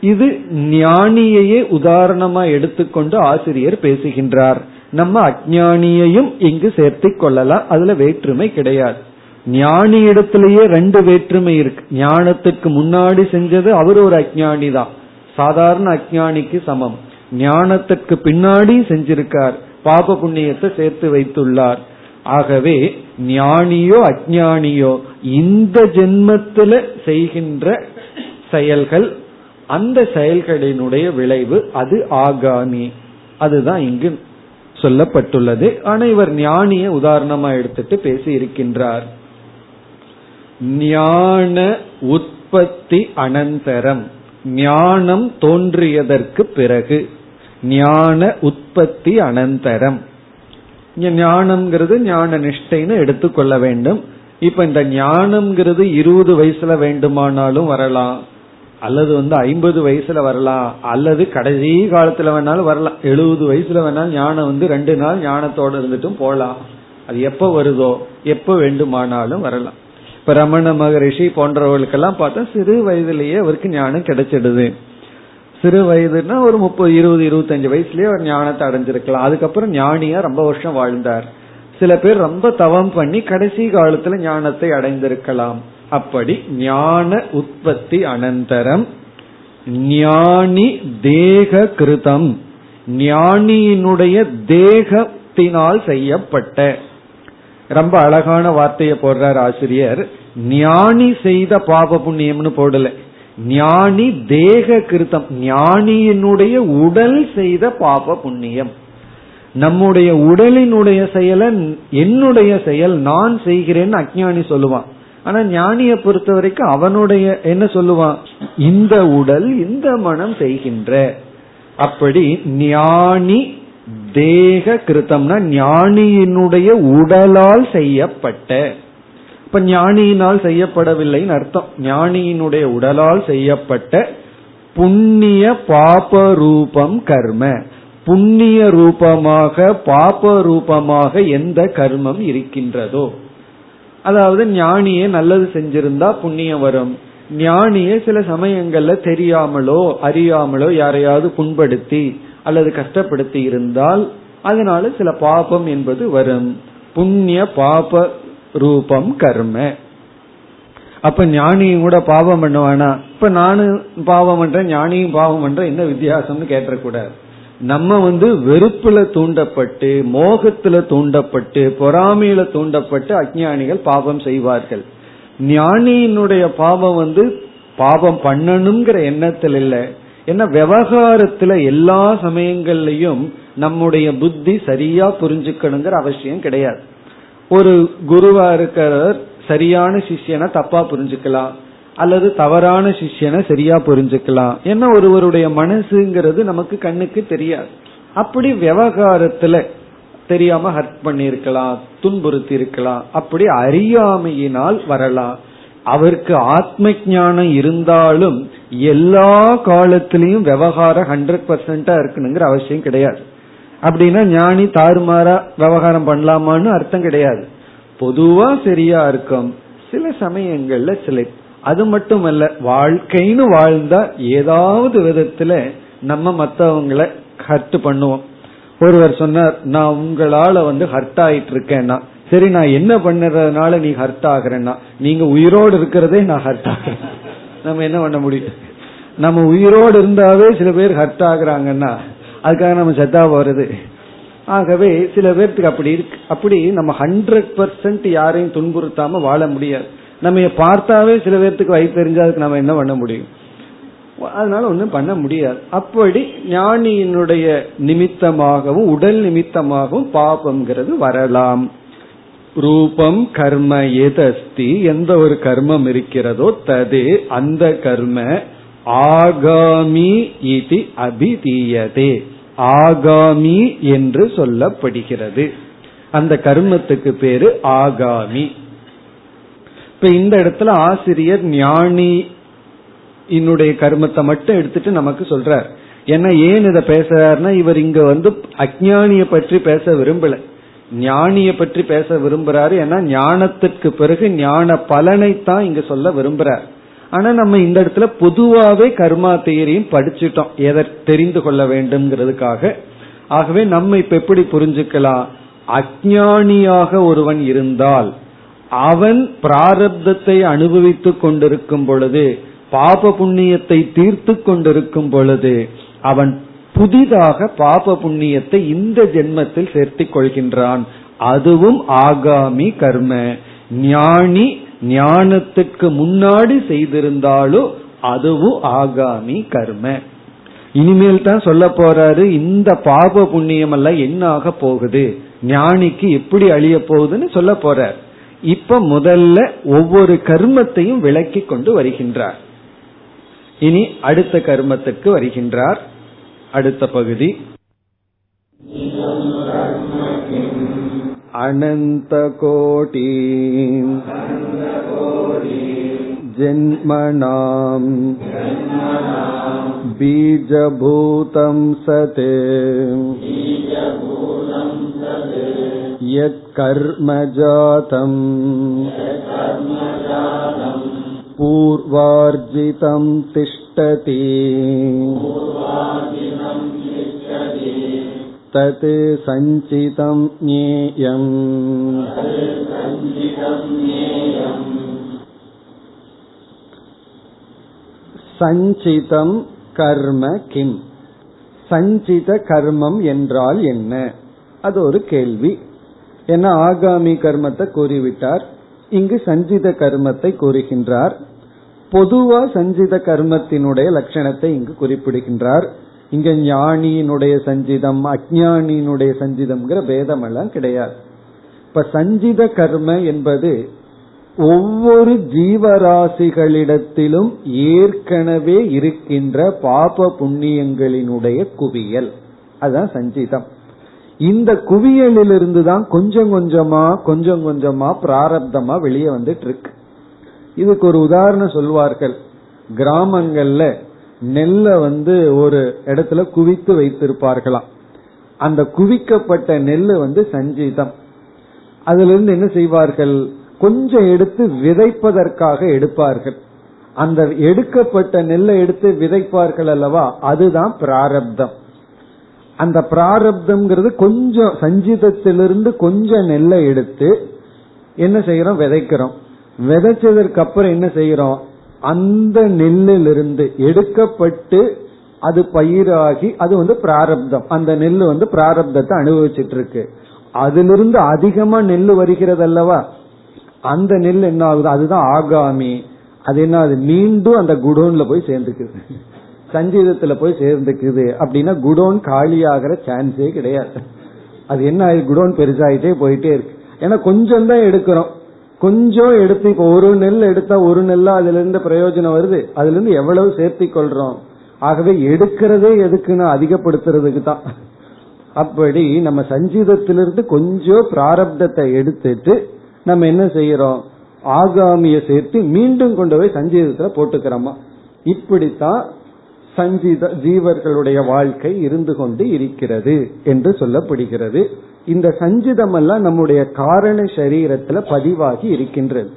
இது ஞானியையே உதாரணமா எடுத்துக்கொண்டு ஆசிரியர் பேசுகின்றார். நம்ம அஜானியையும் இங்கு சேர்த்து கொள்ளலாம். அதுல வேற்றுமை கிடையாது. ஞானி இடத்திலேயே ரெண்டு வேற்றுமை இருக்கு. ஞானத்துக்கு முன்னாடி செஞ்சது அவர் ஒரு அஜானி தான் சாதாரண அஜானிக்கு சமம். ஞானத்துக்கு பின்னாடி செஞ்சிருக்கார். பாப புண்ணியத்தை சேர்த்து வைத்துள்ளார். ஆகவே ஞானியோ அஜானியோ இந்த ஜென்மத்தில் செய்கின்ற செயல்கள் அந்த செயல்களினுடைய விளைவு அது ஆகாமி. அதுதான் இங்கு சொல்லப்பட்டுள்ளது. ஆனா இவர் ஞானிய உதாரணமா எடுத்துட்டு பேசி இருக்கின்றார் ஞான உற்பத்தி அனந்தரம். ஞானம் தோன்றியதற்கு பிறகு ஞான உற்பத்தி அனந்தரம். ஞானம்ங்கிறது ஞான நிஷ்டைன்னு எடுத்துக்கொள்ள வேண்டும். இப்ப இந்த ஞானம்ங்கிறது இருபது வயசுல வேண்டுமானாலும் வரலாம். அல்லது வந்து ஐம்பது வயசுல வரலாம். அல்லது கடைசி காலத்துல வேணாலும் வரலாம். எழுபது வயசுல வேணாலும் ஞானம் வந்து ரெண்டு நாள் ஞானத்தோட இருந்துட்டும் போகலாம் அது எப்ப வருதோ எப்ப வேண்டுமானாலும் வரலாம். இப்ப ரமண மகரிஷி போன்றவர்களுக்கெல்லாம் பார்த்தா சிறு வயதிலேயே அவருக்கு ஞானம் கிடைச்சிடுது. சிறு வயதுன்னா ஒரு முப்பது இருபது இருபத்தஞ்சு வயசுலயே அவர் ஞானத்தை அடைஞ்சிருக்கலாம். அதுக்கப்புறம் ஞானியா ரொம்ப வருஷம் வாழ்ந்தார். சில பேர் ரொம்ப தவம் பண்ணி கடைசி காலத்துல ஞானத்தை அடைந்திருக்கலாம். அப்படி ஞான உற்பத்தி அனந்தரம் ஞானி தேக கிருதம் ஞானியினுடைய தேகத்தினால் செய்யப்பட்ட ரொம்ப அழகான வார்த்தையை போடுறார் ஆசிரியர். ஞானி செய்த பாப புண்ணியம்னு போடல. ஞானி தேக கிருத்தம். ஞானியினுடைய உடல் செய்த பாப புண்ணியம். நம்முடைய உடலினுடைய செயலை என்னுடைய செயல் நான் செய்கிறேன்னு அஜானி சொல்லுவான். ஆனா ஞானிய பொறுத்த வரைக்கும் அவனுடைய என்ன சொல்லுவான்? இந்த உடல் இந்த மனம் செய்கின்ற. அப்படி ஞானி தேக கிருத்தம்னா ஞானியினுடைய உடலால் செய்யப்பட்ட. இப்ப ஞானியினால் செய்யப்படவில்லைன்னு அர்த்தம். ஞானியினுடைய உடலால் செய்யப்பட்ட புண்ணிய பாப ரூபம் கர்ம. புண்ணிய ரூபமாக பாப ரூபமாக எந்த கர்மம் இருக்கின்றதோ. அதாவது ஞானியே நல்லது செஞ்சிருந்தா புண்ணியம் வரும். ஞானியே சில சமயங்கள்ல தெரியாமலோ அறியாமலோ யாரையாவது புண்படுத்தி அல்லது கஷ்டப்படுத்தி இருந்தால் அதனால சில பாபம் என்பது வரும். புண்ணிய பாப ரூபம் கர்ம. அப்ப ஞானியும் கூட பாவம் பண்ணுவானா? இப்ப நானும் பாவம் பண்றேன் ஞானியும் பாவம் பண்றேன் என்ன வித்தியாசம்னு கேட்டக்கூடாது நம்ம வந்து வெறுப்புல தூண்டப்பட்டு மோகத்துல தூண்டப்பட்டு பொறாமையில தூண்டப்பட்டு அஜானிகள் பாவம் செய்வார்கள். ஞானியினுடைய பாவம் வந்து பாவம் பண்ணணுங்கிற எண்ணத்தில் இல்லை. ஏன்னா விவகாரத்துல எல்லா சமயங்கள்லயும் நம்முடைய புத்தி சரியா புரிஞ்சுக்கணுங்கிற அவசியம் கிடையாது. ஒரு குருவா இருக்கிறவர் சரியான சிஷியனை தப்பா புரிஞ்சுக்கலாம் அல்லது தவறான சிஷ்யனை சரியா புரிஞ்சுக்கலாம். ஏன்னா ஒருவருடைய மனசுங்கிறது நமக்கு கண்ணுக்கு தெரியாது. அப்படி விவகாரத்துல தெரியாம ஹர்ட் பண்ணிருக்கலாம் துன்புறுத்தி இருக்கலாம் அப்படி அறியாமையினால் வரலாம். அவருக்கு ஆத்ம ஞானம் இருந்தாலும் எல்லா காலத்திலையும் விவகாரம் ஹண்ட்ரட் பர்சன்டா இருக்கணுங்கிற அவசியம் கிடையாது. அப்படின்னா ஞானி தாறுமாறா விவகாரம் பண்ணலாமான்னு அர்த்தம் கிடையாது. பொதுவா சரியா இருக்கும். சில சமயங்கள்ல சில அது மட்டுமல்ல வாழ்க்கைன்னு வாழ்ந்தா ஏதாவது விதத்துல நம்ம மத்தவங்களை ஹர்ட் பண்ணுவோம். ஒருவர் சொன்னார் நான் உங்களால வந்து ஹர்ட் ஆயிட்டு இருக்கேன்னா சரி நான் என்ன பண்ணுறதுனால நீ ஹர்ட் ஆகிறேன்னா நீங்க உயிரோடு இருக்கிறதே நான் ஹர்ட் ஆகிறேன். நம்ம என்ன பண்ண முடியும்? நம்ம உயிரோடு இருந்தாவே சில பேர் ஹர்ட் ஆகுறாங்கன்னா அதுக்காக நம்ம செத்தா போறது. ஆகவே சில பேர்த்துக்கு அப்படி இருக்கு. அப்படி நம்ம ஹண்ட்ரட் பர்சன்ட் யாரையும் துன்புறுத்தாம வாழ முடியாது. நம்ம பார்த்தாவே சில பேர்த்துக்கு வயிறு தெரிஞ்சா அதுக்கு நம்ம என்ன பண்ண முடியும்? அதனால ஒன்றும் பண்ண முடியாது. அப்படி ஞானியினுடைய நிமித்தமாகவும் உடல் நிமித்தமாகவும் பாபம்ங்கிறது வரலாம். ரூபம் கர்ம எதஸ்தி எந்த ஒரு கர்மம் இருக்கிறதோ தது அந்த கர்ம ஆகாமி இது அபிதீயதே. ஆகாமி என்று சொல்லப்படுகிறது. அந்த கர்மத்துக்கு பேரு ஆகாமி. இப்ப இந்த இடத்துல ஆசிரியர் ஞானி என்னுடைய கர்மத்தை மட்டும் எடுத்துட்டு நமக்கு சொல்றார். ஏன்னா ஏன் இதை பேசுறாருன்னா இவர் இங்க வந்து அஜானிய பற்றி பேச விரும்பல. ஞானிய பற்றி பேச விரும்புறாரு. ஏன்னா ஞானத்திற்கு பிறகு ஞான பலனை தான் இங்க சொல்ல விரும்புறார். ஆனா நம்ம இந்த இடத்துல பொதுவாவே கர்மா தேரியும் படிச்சுட்டோம். எதை தெரிந்து கொள்ள வேண்டும்ங்கிறதுக்காக. ஆகவே நம்ம இப்ப எப்படி புரிஞ்சுக்கலாம்? அஜானியாக ஒருவன் இருந்தால் அவன் பிராரப்தத்தை அனுபவித்துக் கொண்டிருக்கும் பொழுது பாப புண்ணியத்தை தீர்த்து கொண்டிருக்கும் பொழுது அவன் புதிதாக பாப புண்ணியத்தை இந்த ஜென்மத்தில் சேர்த்து கொள்கின்றான். அதுவும் ஆகாமி கர்ம. ஞானி ஞானத்துக்கு முன்னாடி செய்திருந்தாலும் அதுவும் ஆகாமி கர்ம. இனிமேல் தான் சொல்ல போறாரு இந்த பாப புண்ணியம் எல்லாம் என்ன ஆக போகுது? ஞானிக்கு எப்படி அழிய போகுதுன்னு சொல்ல போறார். இப்ப முதல்ல ஒவ்வொரு கர்மத்தையும் விளக்கி கொண்டு வருகின்றார். இனி அடுத்த கர்மத்துக்கு வருகின்றார். அடுத்த பகுதி अनन्तकोटि जन्मनाम् बीजभूतं सत् यत्कर्म जातम् पूर्वार्जितं तिष्ठति तत् सञ्चितं ज्ञेयम् சஞ்சிதம் கர்ம கிம் சஞ்சித கர்மம் என்றால் என்ன அது ஒரு கேள்வி என்ன ஆகாமி கர்மத்தை கூறிவிட்டார் இங்கு சஞ்சித கர்மத்தை கூறுகின்றார் பொதுவா சஞ்சித கர்மத்தினுடைய லட்சணத்தை இங்கு குறிப்பிடுகின்றார் இங்க ஞானியினுடைய சஞ்சிதம் அஜானியினுடைய சஞ்சிதம்ங்கிற பேதம் எல்லாம் கிடையாது. இப்ப சஞ்சித கர்ம என்பது ஒவ்வொரு ஜீவராசிகளிடத்திலும் ஏற்கனவே இருக்கின்ற பாப புண்ணியங்களினுடைய குவியல். அதுதான் சஞ்சிதம். இந்த குவியலிலிருந்து தான் கொஞ்சம் கொஞ்சமா கொஞ்சம் கொஞ்சமா பிராரப்தமா வெளியே வந்துட்டு இருக்கு. இதுக்கு ஒரு உதாரணம் சொல்வார்கள். கிராமங்கள்ல நெல்லை வந்து ஒரு இடத்துல குவித்து வைத்திருப்பார்களாம் அந்த குவிக்கப்பட்ட நெல் வந்து சஞ்சீதம். அதுல இருந்து என்ன செய்வார்கள்? கொஞ்சம் எடுத்து விதைப்பதற்காக எடுப்பார்கள். அந்த எடுக்கப்பட்ட நெல்லை எடுத்து விதைப்பார்கள் அல்லவா? அதுதான் பிராரப்தம். அந்த பிராரப்தம்ங்கிறது கொஞ்சம் சஞ்சிதத்திலிருந்து கொஞ்சம் நெல்லை எடுத்து என்ன செய்யறோம் விதைக்கிறோம். விதைச்சதற்கு அப்புறம் என்ன செய்யறோம் அந்த நெல்லிலிருந்து எடுக்கப்பட்டு அது பயிராகி அது வந்து பிராரப்தம். அந்த நெல் வந்து பிராரப்தத்தை அனுபவிச்சுட்டு இருக்கு அதிலிருந்து அதிகமா நெல் வருகிறது அல்லவா அந்த நெல் என்ன ஆகுது? அதுதான் ஆகாமி. அது என்ன அது மீண்டும் அந்த குடோன்ல போய் சேர்ந்துக்குது. சஞ்சீதத்துல போய் சேர்ந்துக்குது. அப்படின்னா குடோன் காலி ஆகிற சான்ஸே கிடையாது. அது என்ன ஆகுது? குடோன் பெருசாயிட்டே போயிட்டே இருக்கு. ஏன்னா கொஞ்சம் தான் எடுக்கிறோம். கொஞ்சம் எடுத்து இப்ப ஒரு நெல் எடுத்தா ஒரு நெல்லா அதுல இருந்து பிரயோஜனம் வருது. அதுல இருந்து எவ்வளவு சேர்த்தி கொள்றோம் ஆகவே எடுக்கிறதே எதுக்குன்னு அதிகப்படுத்துறதுக்கு தான். அப்படி நம்ம சஞ்சீதத்திலிருந்து கொஞ்சம் பிராரப்தத்தை எடுத்துட்டு நம்ம என்ன செய்யறோம்? ஆகாமிய சேர்த்து மீண்டும் கொண்டு போய் சஞ்சீதத்துல போட்டுக்கிறோமா? இப்படித்தான் சஞ்சீத ஜீவர்களுடைய வாழ்க்கை இருந்து கொண்டு இருக்கிறது என்று சொல்லப்படுகிறது. இந்த சஞ்சிதம் எல்லாம் நம்முடைய காரண சரீரத்துல பதிவாகி இருக்கின்றது.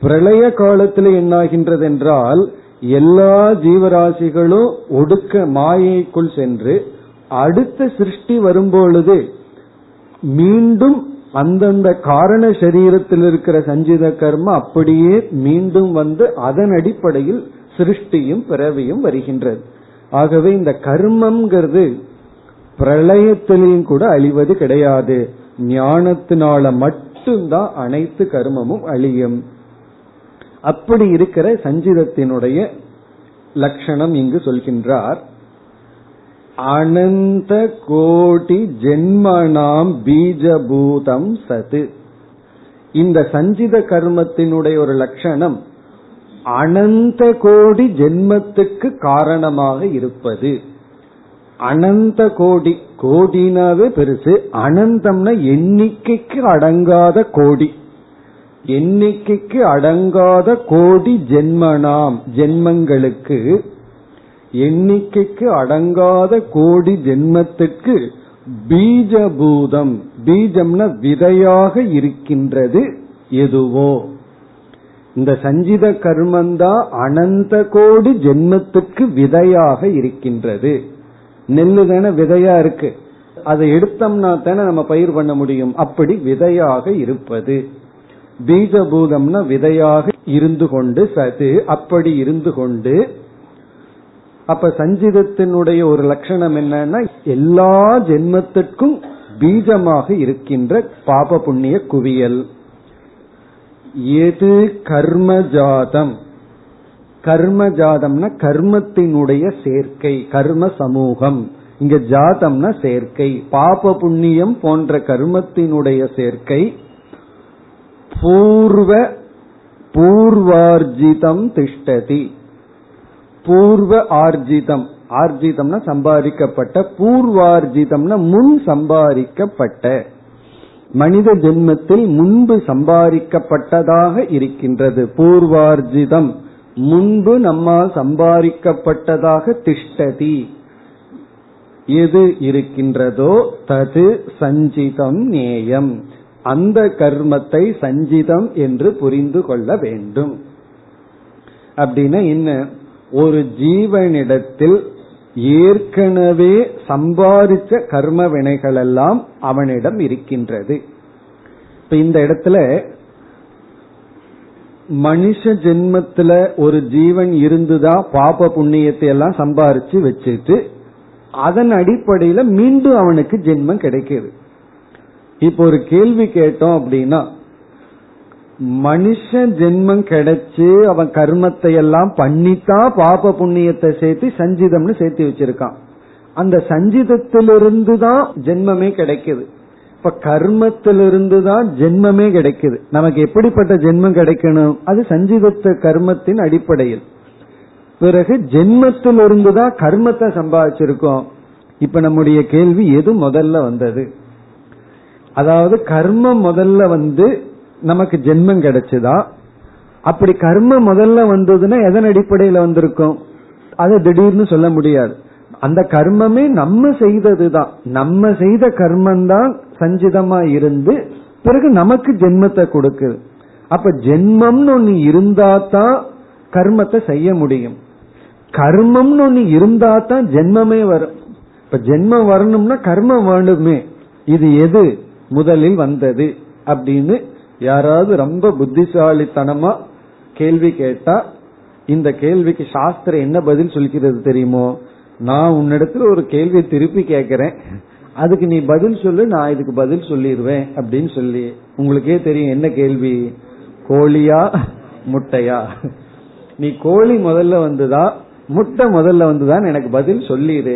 பிரளய காலத்துல என்னாகின்றது என்றால் எல்லா ஜீவராசிகளும் ஒடுக்க மாயைக்குள் சென்று அடுத்த சிருஷ்டி வரும்பொழுது மீண்டும் அந்தந்த காரண சரீரத்தில் இருக்கிற சஞ்சித கர்ம அப்படியே மீண்டும் வந்து அதன் அடிப்படையில் சிருஷ்டியும் பிறவியும் வருகின்றது. ஆகவே இந்த கர்மம்ங்கிறது பிரளயத்திலையும் கூட அழிவது கிடையாது. ஞானத்தினால மட்டும்தான் அனைத்து கர்மமும் அழியும். அப்படி இருக்கிற சஞ்சிதத்தினுடைய லட்சணம் இங்கு சொல்கின்றார். அனந்த கோடி ஜென்மனாம் பீஜபூதம் சது இந்த சஞ்சித கர்மத்தினுடைய ஒரு லட்சணம் அனந்த கோடி ஜென்மத்துக்கு காரணமாக இருப்பது. அனந்த கோடி. கோடினாவே பெருசு. அனந்தம்னா எண்ணிக்கைக்கு அடங்காத கோடி. எண்ணிக்கைக்கு அடங்காத கோடி ஜென்மனாம் ஜென்மங்களுக்கு. எண்ணிக்கைக்கு அடங்காத கோடி ஜென்மத்துக்கு பீஜபூதம். பீஜம்னா விதையாக இருக்கின்றது எதுவோ. இந்த சஞ்சித கர்மந்தா அனந்த கோடி ஜென்மத்துக்கு விதையாக இருக்கின்றது. நெல்லு தானே விதையா இருக்கு. அதை எடுத்தோம்னா தானே நம்ம பயிர் பண்ண முடியும். அப்படி விதையாக இருப்பது. பீஜபூதம்னா விதையாக இருந்து கொண்டு சது அப்படி இருந்து கொண்டு அப்ப சஞ்சிதத்தினுடைய ஒரு லட்சணம் என்னன்னா எல்லா ஜென்மத்திற்கும் பீஜமாக இருக்கின்ற பாப புண்ணிய குவியல். எது கர்மஜாதம் கர்ம ஜாதம்னா கர்மத்தினுடைய சேர்க்கை கர்ம சமூகம். இங்க ஜாதம்னா சேர்க்கை. பாப புண்ணியம் போன்ற கர்மத்தினுடைய சேர்க்கை. பூர்வ பூர்வார்ஜிதம் திஷ்டதி. பூர்வ ஆர்ஜிதம். ஆர்ஜிதம்னா சம்பாதிக்கப்பட்ட பூர்வார்ஜிதம்னா முன் சம்பாதிக்கப்பட்ட. மனித ஜென்மத்தில் முன்பு சம்பாதிக்கப்பட்டதாக இருக்கின்றது. பூர்வார்ஜிதம். முன்பு நம்மால் சம்பாதிக்கப்பட்டதாக திஷ்டதி. எது இருக்கின்றதோ தது சஞ்சிதம் நேயம். அந்த கர்மத்தை சஞ்சிதம் என்று புரிந்து கொள்ள வேண்டும். அப்படின்னா என்ன? ஒரு ஜீவனிடத்தில் ஏற்கனவே சம்பாதிச்ச கர்ம வினைகள் எல்லாம் அவனிடம் இருக்கின்றது. இப்ப இந்த இடத்துல மனுஷ ஜென்மத்துல ஒரு ஜீவன் இருந்துதான் பாப புண்ணியத்தை எல்லாம் சம்பாரிச்சு வச்சுட்டு அதன் அடிப்படையில மீண்டும் அவனுக்கு ஜென்மம் கிடைக்குது. இப்போ ஒரு கேள்வி கேட்டோம் அப்படின்னா மனுஷ ஜென்மம் கிடைச்சு அவன் கர்மத்தை எல்லாம் பண்ணித்தான் பாப புண்ணியத்தை சேர்த்து சஞ்சிதம்னு சேர்த்து வச்சிருக்கான். அந்த சஞ்சிதத்திலிருந்து தான் ஜென்மமே கிடைக்குது. இப்ப கர்மத்திலிருந்து தான் ஜென்மமே கிடைக்குது. நமக்கு எப்படிப்பட்ட ஜென்மம் கிடைக்கணும்? அது சஞ்சிதத்த கர்மத்தின் அடிப்படையில். பிறகு ஜென்மத்திலிருந்து தான் கர்மத்தை சம்பாதிச்சிருக்கோம். இப்ப நம்முடைய கேள்வி எது முதல்ல வந்தது? அதாவது கர்மம் முதல்ல வந்து நமக்கு ஜென்மம் கிடைச்சதா? அப்படி கர்மம் முதல்ல வந்ததுன்னா எதன் அடிப்படையில வந்திருக்கும்? அதை திடீர்னு சொல்ல முடியாது. அந்த கர்மமே நம்ம செய்ததுதான். நம்ம செய்த கர்மம் தான் சஞ்சிதமா இருந்து பிறகு நமக்கு ஜென்மத்தை கொடுக்குது. அப்ப ஜென்மம்னு ஒண்ணு இருந்தா தான் கர்மத்தை செய்ய முடியும். கர்மம்னு ஒண்ணு இருந்தா தான் ஜென்மமே வரும். இப்ப ஜென்மம் வரணும்னா கர்மம் வேணுமே இது எது? முதலில் வந்தது அப்படின்னு யாராவது ரொம்ப புத்திசாலித்தனமா கேள்வி கேட்டா இந்த கேள்விக்கு சாஸ்திரம் என்ன பதில் சொல்கிறது தெரியுமோ? நான் உன்னிடத்துல ஒரு கேள்வியை திருப்பி கேட்கிறேன். அதுக்கு நீ பதில் சொல்லு நான் இதுக்கு பதில் சொல்லிடுவேன் அப்படின்னு சொல்லி. உங்களுக்கே தெரியும் என்ன கேள்வி? கோழியா முட்டையா? நீ கோழி முதல்ல வந்துதா முட்டை முதல்ல வந்துதான் எனக்கு பதில் சொல்லிடு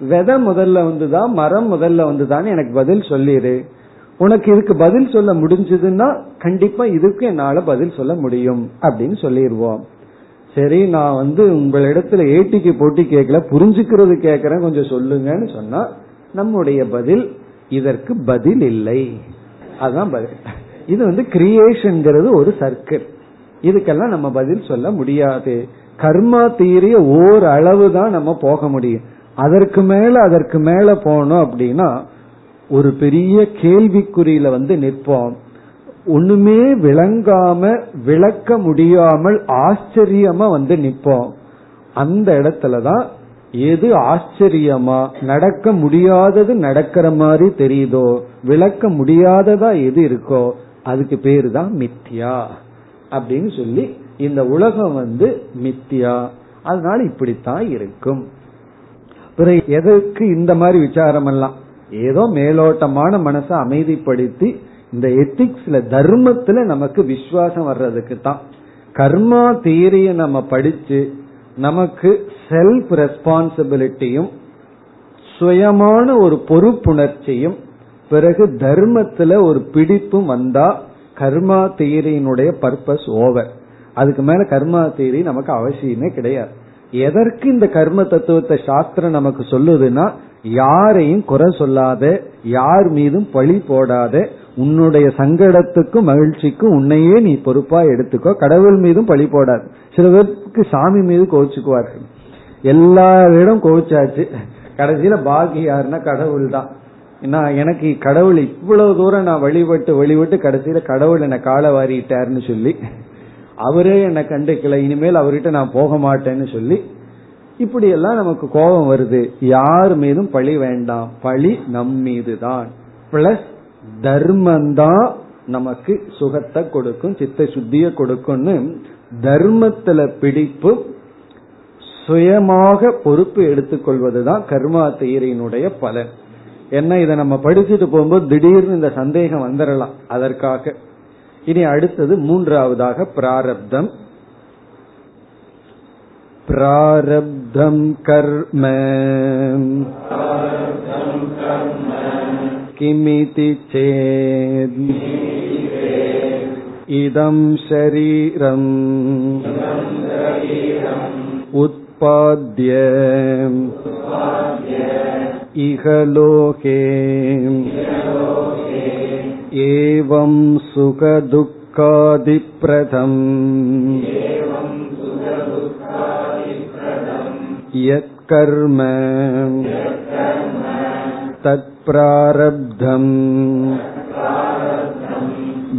விதை முதல்ல வந்துதா மரம் முதல்ல வந்துதான் எனக்கு பதில் சொல்லிடு உனக்கு இதுக்கு பதில் சொல்ல முடிஞ்சதுன்னா கண்டிப்பா இதுக்கு என்னால பதில் சொல்ல முடியும் அப்படின்னு சொல்லிடுவோம் சரி நான் வந்து உங்களிடத்துல ஏட்டிக்கு போட்டி கேட்கல புரிஞ்சுக்கிறது கேட்கறேன் கொஞ்சம் சொல்லுங்கன்னு சொன்னா நம்முடைய பதில் இதற்கு பதில் இல்லை. அதுதான் பதில். இது வந்து கிரியேஷன்ங்கிறது ஒரு சர்க்கிள் இதுக்கெல்லாம் நம்ம பதில் சொல்ல முடியாது. கர்மா தீரிய ஓர் அளவு தான் நம்ம போக முடியும். அதற்கு மேல அதற்கு மேல போனோம் அப்படின்னா ஒரு பெரிய கேள்விக்குறியில வந்து நிற்போம். ஒண்ணுமே விளங்காம விளக்க முடியாமல் ஆச்சரியமா வந்து நிற்போம். அந்த இடத்துலதான் எது ஆச்சரியமா? நடக்க முடியாதது நடக்கிற மாதிரி தெரியுதோ? விளக்க முடியாததா எது இருக்கோ? அதுக்கு பேரு தான் மித்யா. அப்படின்னு சொல்லி இந்த உலகம் வந்து மித்தியா அதனால இப்படித்தான் இருக்கும். பிறகு எதற்கு இந்த மாதிரி விசாரம் எல்லாம் ஏதோ மேலோட்டமான மனசை அமைதிப்படுத்தி இந்த எத்திக்ஸ்ல தர்மத்துல நமக்கு விசுவாசம் வர்றதுக்கு தான் கர்மா தீரிய நம்ம படிச்சு நமக்கு செல்ஃப் ரெஸ்பான்சிபிலிட்டியும் சுயமான ஒரு பொறுப்புணர்ச்சியும் பிறகு தர்மத்துல ஒரு பிடிப்பும் வந்தா கர்மா தியரியினுடைய பர்பஸ் ஓவர் அதுக்கு மேல கர்மா தியரி நமக்கு அவசியமே கிடையாது. எதற்கு இந்த கர்ம தத்துவத்தை சாஸ்திரம் நமக்கு சொல்லுதுன்னா யாரையும் குறை சொல்லாத யார் மீதும் பழி போடாத உன்னுடைய சங்கடத்துக்கும் மகிழ்ச்சிக்கும் உன்னையே நீ பொறுப்பா எடுத்துக்கோ கடவுள் மீதும் பழி போடாது. சில பேருக்கு சாமி மீது கோச்சுக்குவார்கள் எல்லாரிடம் கோவிச்சாச்சு. கடைசியில பாக்கி யாருன்னா கடவுள் தான் நான் எனக்கு கடவுள் இவ்வளவு தூரம் நான் வழிபட்டு வழிபட்டு கடைசியில கடவுள் என்ன காலை வாரிட்டாருன்னு சொல்லி அவரே என்னை கண்டுக்கல. இனிமேல் அவர்கிட்ட நான் போக மாட்டேன்னு சொல்லி இப்படி எல்லாம் நமக்கு கோபம் வருது. யார் மீதும் பழி வேண்டாம். பழி நம் மீது தான் பிளஸ் தர்மந்தான் நமக்கு சுகத்தை கொடுக்கும் சித்த சுத்திய கொடுக்கும்னு தர்மத்துல பிடிப்பு சுயமாக பொறுப்பு எடுத்துக்கொள்வதுதான் கர்மா தீரினுடைய பலன் ஏன்னா இதை நம்ம படிச்சுட்டு போகும்போது திடீர்னு இந்த சந்தேகம் வந்துடலாம் அதற்காக இனி அடுத்தது மூன்றாவதாக பிராரப்தம் பிராரப்தம் கர்ம கிமிதி சேத் இதம் शरीरम् उत्पाद्य इह लोके एवं सुखदुःखादिप्रथम् यत्कर्म तत्प्रारब्धम्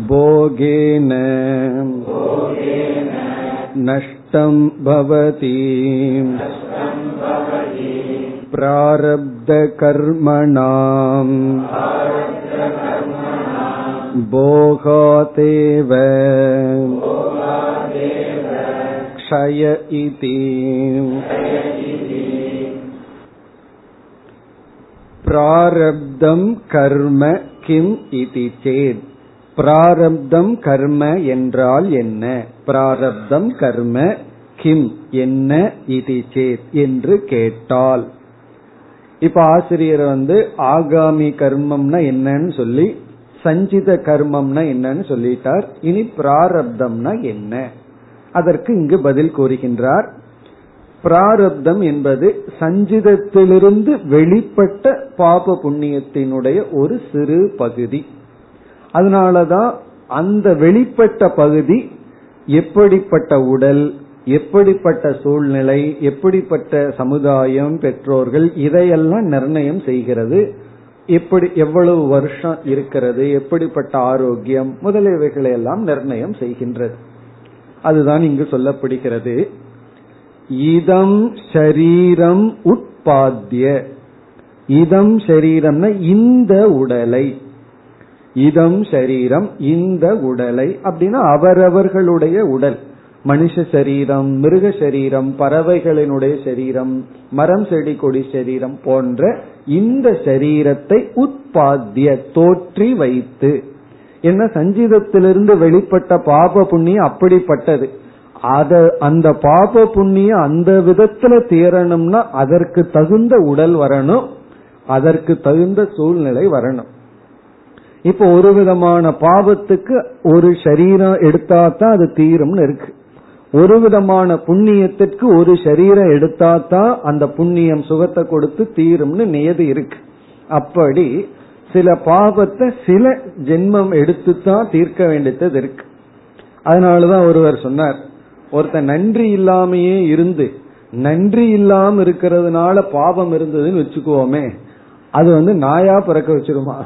भोगेन नष्टं भवति प्रारब्धकर्मणाम् भोगादेव क्षय इति प्रारब्धं कर्म किम् इति चेत् பிராரப்தம் கர்ம என்றால் என்ன? பிராரப்தம் கர்ம கிம் என்ன இது சேத் என்று கேட்டால். இப்ப ஆசிரியர் வந்து ஆகாமி கர்மம்னா என்னன்னு சொல்லி சஞ்சித கர்மம்னா என்னன்னு சொல்லிட்டார். இனி பிராரப்தம்னா என்ன? அதற்கு இங்கு பதில் கூறுகின்றார். பிராரப்தம் என்பது சஞ்சிதத்திலிருந்து வெளிப்பட்ட பாப புண்ணியத்தினுடைய ஒரு சிறு பகுதி. அதனாலதான் அந்த வெளிப்பட்ட பகுதி எப்படிப்பட்ட உடல் எப்படிப்பட்ட சூழ்நிலை எப்படிப்பட்ட சமுதாயம் பெற்றோர்கள் இதையெல்லாம் நிர்ணயம் செய்கிறது. எப்படி எவ்வளவு வருஷம் இருக்கிறது எப்படிப்பட்ட ஆரோக்கியம் முதலியவைகளை எல்லாம் நிர்ணயம் செய்கின்றது. அதுதான் இங்கு சொல்லப்படுகிறது. இதம் ஷரீரம் உட்பாத்திய. இதம் ஷரீரம்னா இந்த உடலை. இதம் சரீரம் இந்த உடலை அப்படின்னா அவரவர்களுடைய உடல். மனுஷ சரீரம் மிருக சரீரம் பறவைகளினுடைய சரீரம் மரம் செடி கொடி சரீரம் போன்ற இந்த சரீரத்தை உட்பாத்திய தோற்றி வைத்து. என்ன சஞ்சீதத்திலிருந்து வெளிப்பட்ட பாப புண்ணியம் அப்படிப்பட்டது. அத அந்த பாப புண்ணியம் அந்த விதத்துல தீரணும்னா அதற்கு தகுந்த உடல் வரணும் அதற்கு தகுந்த சூழ்நிலை வரணும். இப்ப ஒரு விதமான பாவத்துக்கு ஒரு சரீரம் எடுத்தா தான் அது தீரும்னு இருக்கு. ஒரு விதமான புண்ணியத்திற்கு ஒரு சரீரம் எடுத்தா தான் அந்த புண்ணியம் சுகத்தை கொடுத்து தீரும்னு நியதி இருக்கு. அப்படி சில பாவத்தை சில ஜென்மம் எடுத்து தான் தீர்க்க வேண்டியது இருக்கு. அதனாலதான் ஒருவர் சொன்னார் ஒருத்தன் நன்றி இல்லாமையே இருந்து நன்றி இல்லாம இருக்கிறதுனால பாவம் இருந்ததுன்னு வச்சுக்குவோமே அது வந்து நாயா பிறக்க வச்சிருமா?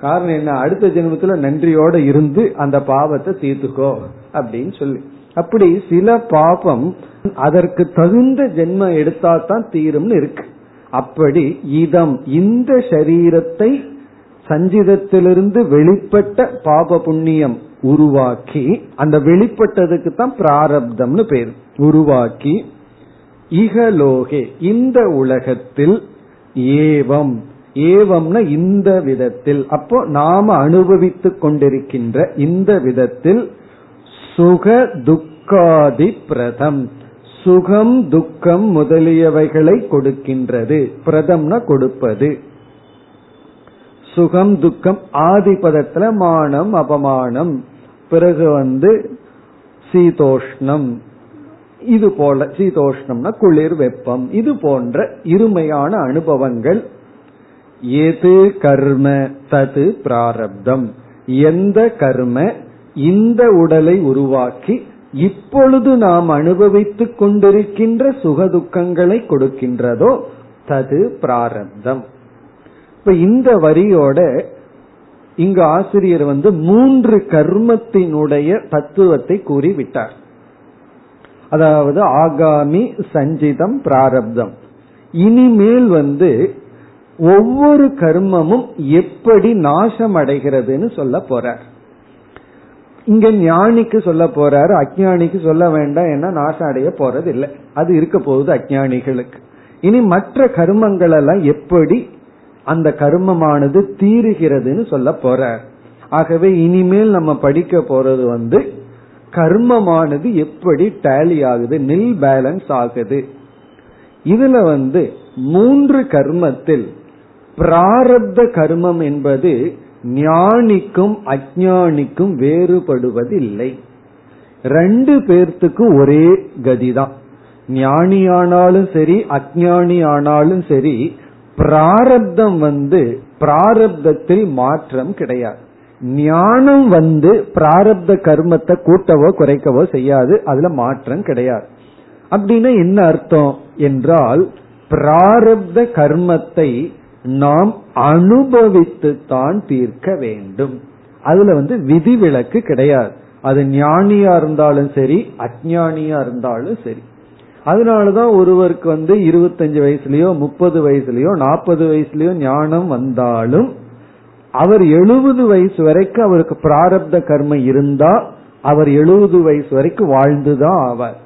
காரணம் என்ன? அடுத்த ஜென்மத்துல நன்றியோட இருந்து அந்த பாவத்தை தீர்த்துக்கோ அப்படின்னு சொல்லி. அப்படி சில பாபம் அதற்கு தகுந்த ஜென்மம் எடுத்தா தான் தீரும்னு இருக்கு. அப்படி இதம் இந்த சரீரத்தை சஞ்சிதத்திலிருந்து வெளிப்பட்ட பாப புண்ணியம் உருவாக்கி அந்த வெளிப்பட்டதுக்கு தான் பிராரப்தம்னு பேர். உருவாக்கி இகலோகே இந்த உலகத்தில் ஏவம் ஏவம்னா இந்த விதத்தில். அப்போ நாம அனுபவித்துக் கொண்டிருக்கின்ற இந்த விதத்தில் சுக துக்காதி பிரதம். சுகம் துக்கம் முதலியவைகளை கொடுக்கின்றது. பிரதம்னா கொடுப்பது. சுகம் துக்கம் ஆதிபதத்துல மானம் அபமானம். பிறகு வந்து சீதோஷ்ணம். இது போல சீதோஷ்ணம்னா குளிர் வெப்பம். இது போன்ற இருமையான அனுபவங்கள் எது கர்ம தது பிராரப்தம்? எந்த கர்ம இந்த உடலை உருவாக்கி இப்பொழுது நாம் அனுபவித்துக் கொண்டிருக்கின்ற சுகதுக்கங்களை கொடுக்கின்றதோ தது பிராரப்தம். இப்ப இந்த வரியோட இங்கு ஆசிரியர் வந்து மூன்று கர்மத்தினுடைய தத்துவத்தை கூறிவிட்டார். அதாவது ஆகாமி சஞ்சிதம் பிராரப்தம். இனிமேல் வந்து ஒவ்வொரு கர்மமும் எப்படி நாசம் அடைகிறதுன்னு சொல்ல போறார். இங்க ஞானிக்கு சொல்ல போறாரு அஜானிக்கு சொல்ல வேண்டாம் ஏன்னா நாசம் அடைய போறது இல்லை அது இருக்க போகுது அஜானிகளுக்கு. இனி மற்ற கர்மங்கள் எல்லாம் எப்படி அந்த கர்மமானது தீருகிறதுன்னு சொல்ல போறார். ஆகவே இனிமேல் நம்ம படிக்க போறது வந்து கர்மமானது எப்படி டேலி ஆகுது நில் பேலன்ஸ் ஆகுது. இதுல வந்து மூன்று கர்மத்தில் பிராரப்த கர்மம் என்பது ஞானிக்கும் அஜானிக்கும் வேறுபடுவதில்லை. ரெண்டு பேர்த்துக்கும் ஒரே கதிதான். ஞானி ஆனாலும் சரி அஜானி ஆனாலும் சரி பிராரப்தம் வந்து பிராரப்தத்தில் மாற்றம் கிடையாது. ஞானம் வந்து பிராரப்த கர்மத்தை கூட்டவோ குறைக்கவோ செய்யாது. அதுல மாற்றம் கிடையாது. அப்படின்னா என்ன அர்த்தம்? என்றால் பிராரப்த கர்மத்தை நாம் அனுபவித்து தான் தீர்க்க வேண்டும். அதுல வந்து விதிவிலக்கு கிடையாது. அது ஞானியா இருந்தாலும் சரி அஜானியா இருந்தாலும் சரி. அதனாலதான் ஒருவருக்கு வந்து இருபத்தஞ்சு வயசுலயோ முப்பது வயசுலயோ நாற்பது வயசுலயோ ஞானம் வந்தாலும் அவர் எழுபது வயசு வரைக்கும் அவருக்கு பிராரப்த கர்மம் இருந்தா அவர் எழுபது வயசு வரைக்கும் வாழ்ந்துதான் ஆவார்.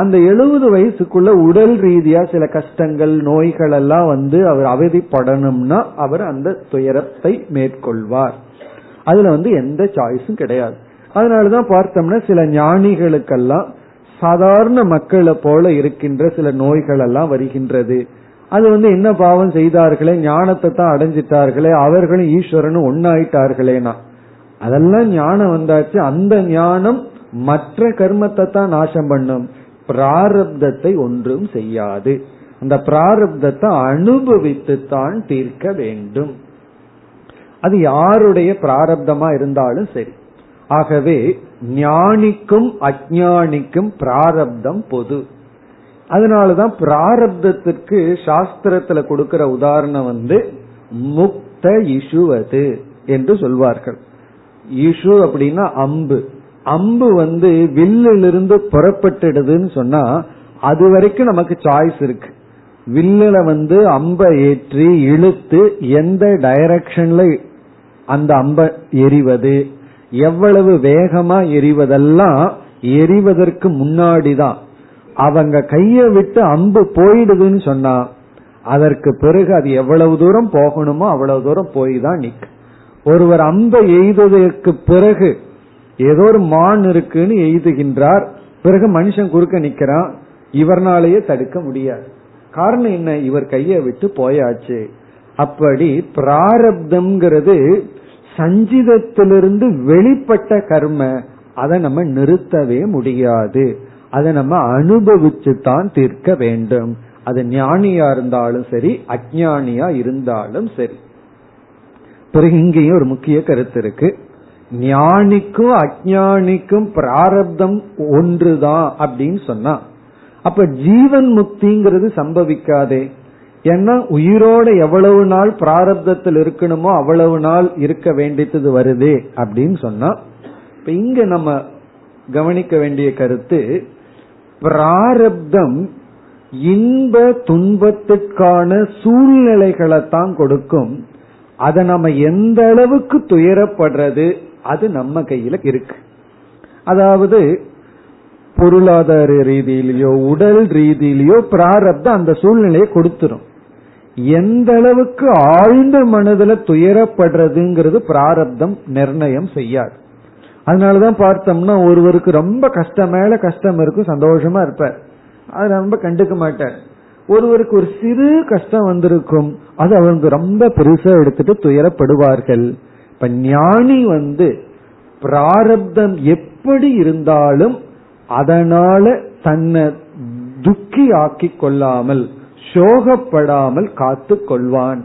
அந்த எழுபது வயசுக்குள்ள உடல் ரீதியா சில கஷ்டங்கள் நோய்கள் எல்லாம் வந்து அவர் அவதிப்படணும்னா அவர் அந்த துயரத்தை மேற்கொள்வார். அதுல வந்து எந்த சாய்ஸும் கிடையாது. அதனாலதான் பார்த்தோம்னா சில ஞானிகளுக்கெல்லாம் சாதாரண மக்களை போல இருக்கின்ற சில நோய்கள் எல்லாம் வருகின்றது. அது வந்து என்ன பாவம் செய்தார்களே ஞானத்தை தான் அடைஞ்சிட்டார்களே அவர்களும் ஈஸ்வரனும் ஒன்னாயிட்டார்களேனா அதெல்லாம் ஞானம் வந்தாச்சு. அந்த ஞானம் மற்ற கர்மத்தை தான் நாசம் பண்ணும். பிராரப்தத்தை ஒன்றும் செய்யாது. அந்த பிராரப்தத்தை அனுபவித்து தான் தீர்க்க வேண்டும். அது யாருடைய பிராரப்தமா இருந்தாலும் சரி. ஆகவே ஞானிக்கும் அஜானிக்கும் பிராரப்தம் பொது. அதனாலதான் பிராரப்தத்திற்கு சாஸ்திரத்துல கொடுக்கிற உதாரணம் வந்து முக்த இஷுவது என்று சொல்வார்கள். இஷு அப்படின்னா அம்பு. அம்பு வந்து வில்லிலிருந்து புறப்பட்டுடுதுன்னு சொன்னா அது வரைக்கும் நமக்கு சாய்ஸ் இருக்கு. வில்லுல வந்து அம்பை ஏற்றி இழுத்து எந்த டைரக்ஷன்ல அந்த அம்பை எரிவது எவ்வளவு வேகமா எரிவதெல்லாம் எரிவதற்கு முன்னாடிதான். அவங்க கைய விட்டு அம்பு போயிடுதுன்னு சொன்னா அதற்கு பிறகு அது எவ்வளவு தூரம் போகணுமோ அவ்வளவு தூரம் போய் தான் நிற்கும் ஒருவர் அம்பை எய்ததற்கு பிறகு ஏதோ ஒரு மான் இருக்குன்னு எய்துகின்றார். பிறகு மனுஷன் குறுக்க நிக்கிறான். இவர்னாலேயே தடுக்க முடியாது. காரணம் என்ன? இவர் கையை விட்டு போயாச்சு. அப்படி பிராரப்தம்ங்கிறது சஞ்சிதத்திலிருந்து வெளிப்பட்ட கர்ம. அதை நம்ம நிறுத்தவே முடியாது. அதை நம்ம அனுபவிச்சு தான் தீர்க்க வேண்டும். அது ஞானியா இருந்தாலும் சரி அஜானியா இருந்தாலும் சரி. பிறகு இங்கேயும் ஒரு முக்கிய கருத்து இருக்கு. ஞானிக்கும் அஜானிக்கும் பிராரப்தம் ஒன்றுதான் அப்படின்னு சொன்னா அப்ப ஜீவன் முக்திங்கிறது சம்பவிக்காதே. ஏன்னா உயிரோட எவ்வளவு நாள் பிராரப்தத்தில் இருக்கணுமோ அவ்வளவு நாள் இருக்க வேண்டியது வருதே அப்படின்னு சொன்னா இப்ப இங்க நம்ம கவனிக்க வேண்டிய கருத்து பிராரப்தம் இன்ப துன்பத்திற்கான சூழ்நிலைகளை தான் கொடுக்கும். அதை நம்ம எந்த அளவுக்கு துயரப்படுறது அது நம்ம கையில இருக்கு. அதாவது பொருளாதார ரீதியிலேயோ உடல் ரீதியிலேயோ பிராரப்தம் அந்த சூழ்நிலையை கொடுத்துரும். எந்த அளவுக்கு ஆழ்ந்த மனதுல துயரப்படுறதுங்கிறது பிராரப்தம் நிர்ணயம் செய்யாது. அதனாலதான் பார்த்தோம்னா ஒருவருக்கு ரொம்ப கஷ்டம் மேல கஷ்டம் இருக்கும் சந்தோஷமா இருப்பார். அது ரொம்ப கண்டுக்க மாட்டார். ஒருவருக்கு ஒரு சிறு கஷ்டம் வந்திருக்கும் அது அவங்க ரொம்ப பெருசா எடுத்துட்டு துயரப்படுவார்கள். இப்ப ஞானி வந்து பிராரப்தம் எப்படி இருந்தாலும் அதனால தன்னை துக்கி ஆக்கி கொள்ளாமல் சோகப்படாமல் காத்து கொள்வான்.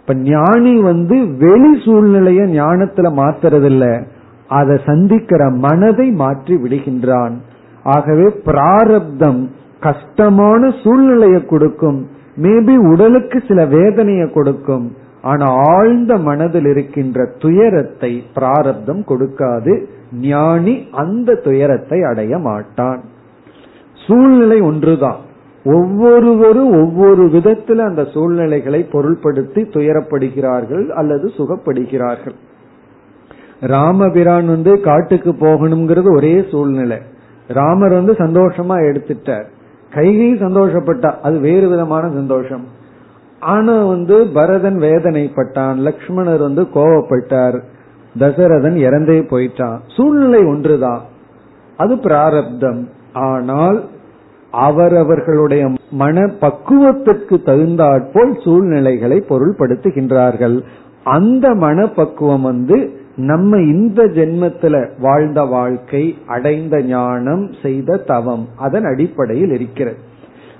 இப்ப ஞானி வந்து வெளி சூழ்நிலைய ஞானத்துல மாத்துறதில்ல. அதை சந்திக்கிற மனதை மாற்றி விடுகின்றான். ஆகவே பிராரப்தம் கஷ்டமான சூழ்நிலையை கொடுக்கும். மேபி உடலுக்கு சில வேதனையை கொடுக்கும். ஆனா ஆழ்ந்த மனதில் இருக்கின்ற துயரத்தை பிராரப்தம் கொடுக்காது. ஞானி அந்த துயரத்தை அடைய மாட்டான். சூழ்நிலை ஒன்றுதான். ஒவ்வொருவரும் ஒவ்வொரு விதத்துல அந்த சூழ்நிலைகளை பொருள்படுத்தி துயரப்படுகிறார்கள் அல்லது சுகப்படுகிறார்கள். ராமபிரான் வந்து காட்டுக்கு போகணுங்கிறது ஒரே சூழ்நிலை. ராமர் வந்து சந்தோஷமா எடுத்துட்டார். கைகை சந்தோஷப்பட்டா அது வேறு விதமான சந்தோஷம். ஆனா வந்து பரதன் வேதனைப்பட்டான் லக்ஷ்மணர் வந்து கோவப்பட்டார் தசரதன் இறந்தே போயிட்டான். சூழ்நிலை ஒன்றுதான் அது பிராரப்தம். ஆனால் அவரவர்களுடைய மன பக்குவத்திற்கு தகுந்தாற்போல் சூழ்நிலைகளை பொருள்படுத்துகின்றார்கள். அந்த மனப்பக்குவம் வந்து நம்ம இந்த ஜென்மத்துல வாழ்ந்த வாழ்க்கை அடைந்த ஞானம் செய்த தவம் அதன் அடிப்படையில் இருக்கிறது.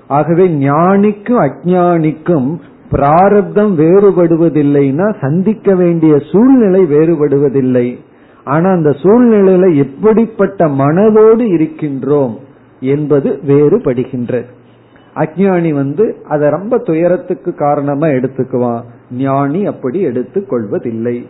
ஆகவே ஞானிக்கும் அஜானிக்கும் பிராரப்தம் வேறுபடுவதில்லைன்னா சந்திக்க வேண்டிய சூழ்நிலை வேறுபடுவதில்லை. ஆனா அந்த சூழ்நிலையில எப்படிப்பட்ட மனதோடு இருக்கின்றோம் என்பது வேறுபடுகின்றது. அஜானி வந்து அதை ரொம்ப துயரத்துக்கு காரணமா எடுத்துக்குவான். ஞானி அப்படி எடுத்துக் கொள்வதில்லை.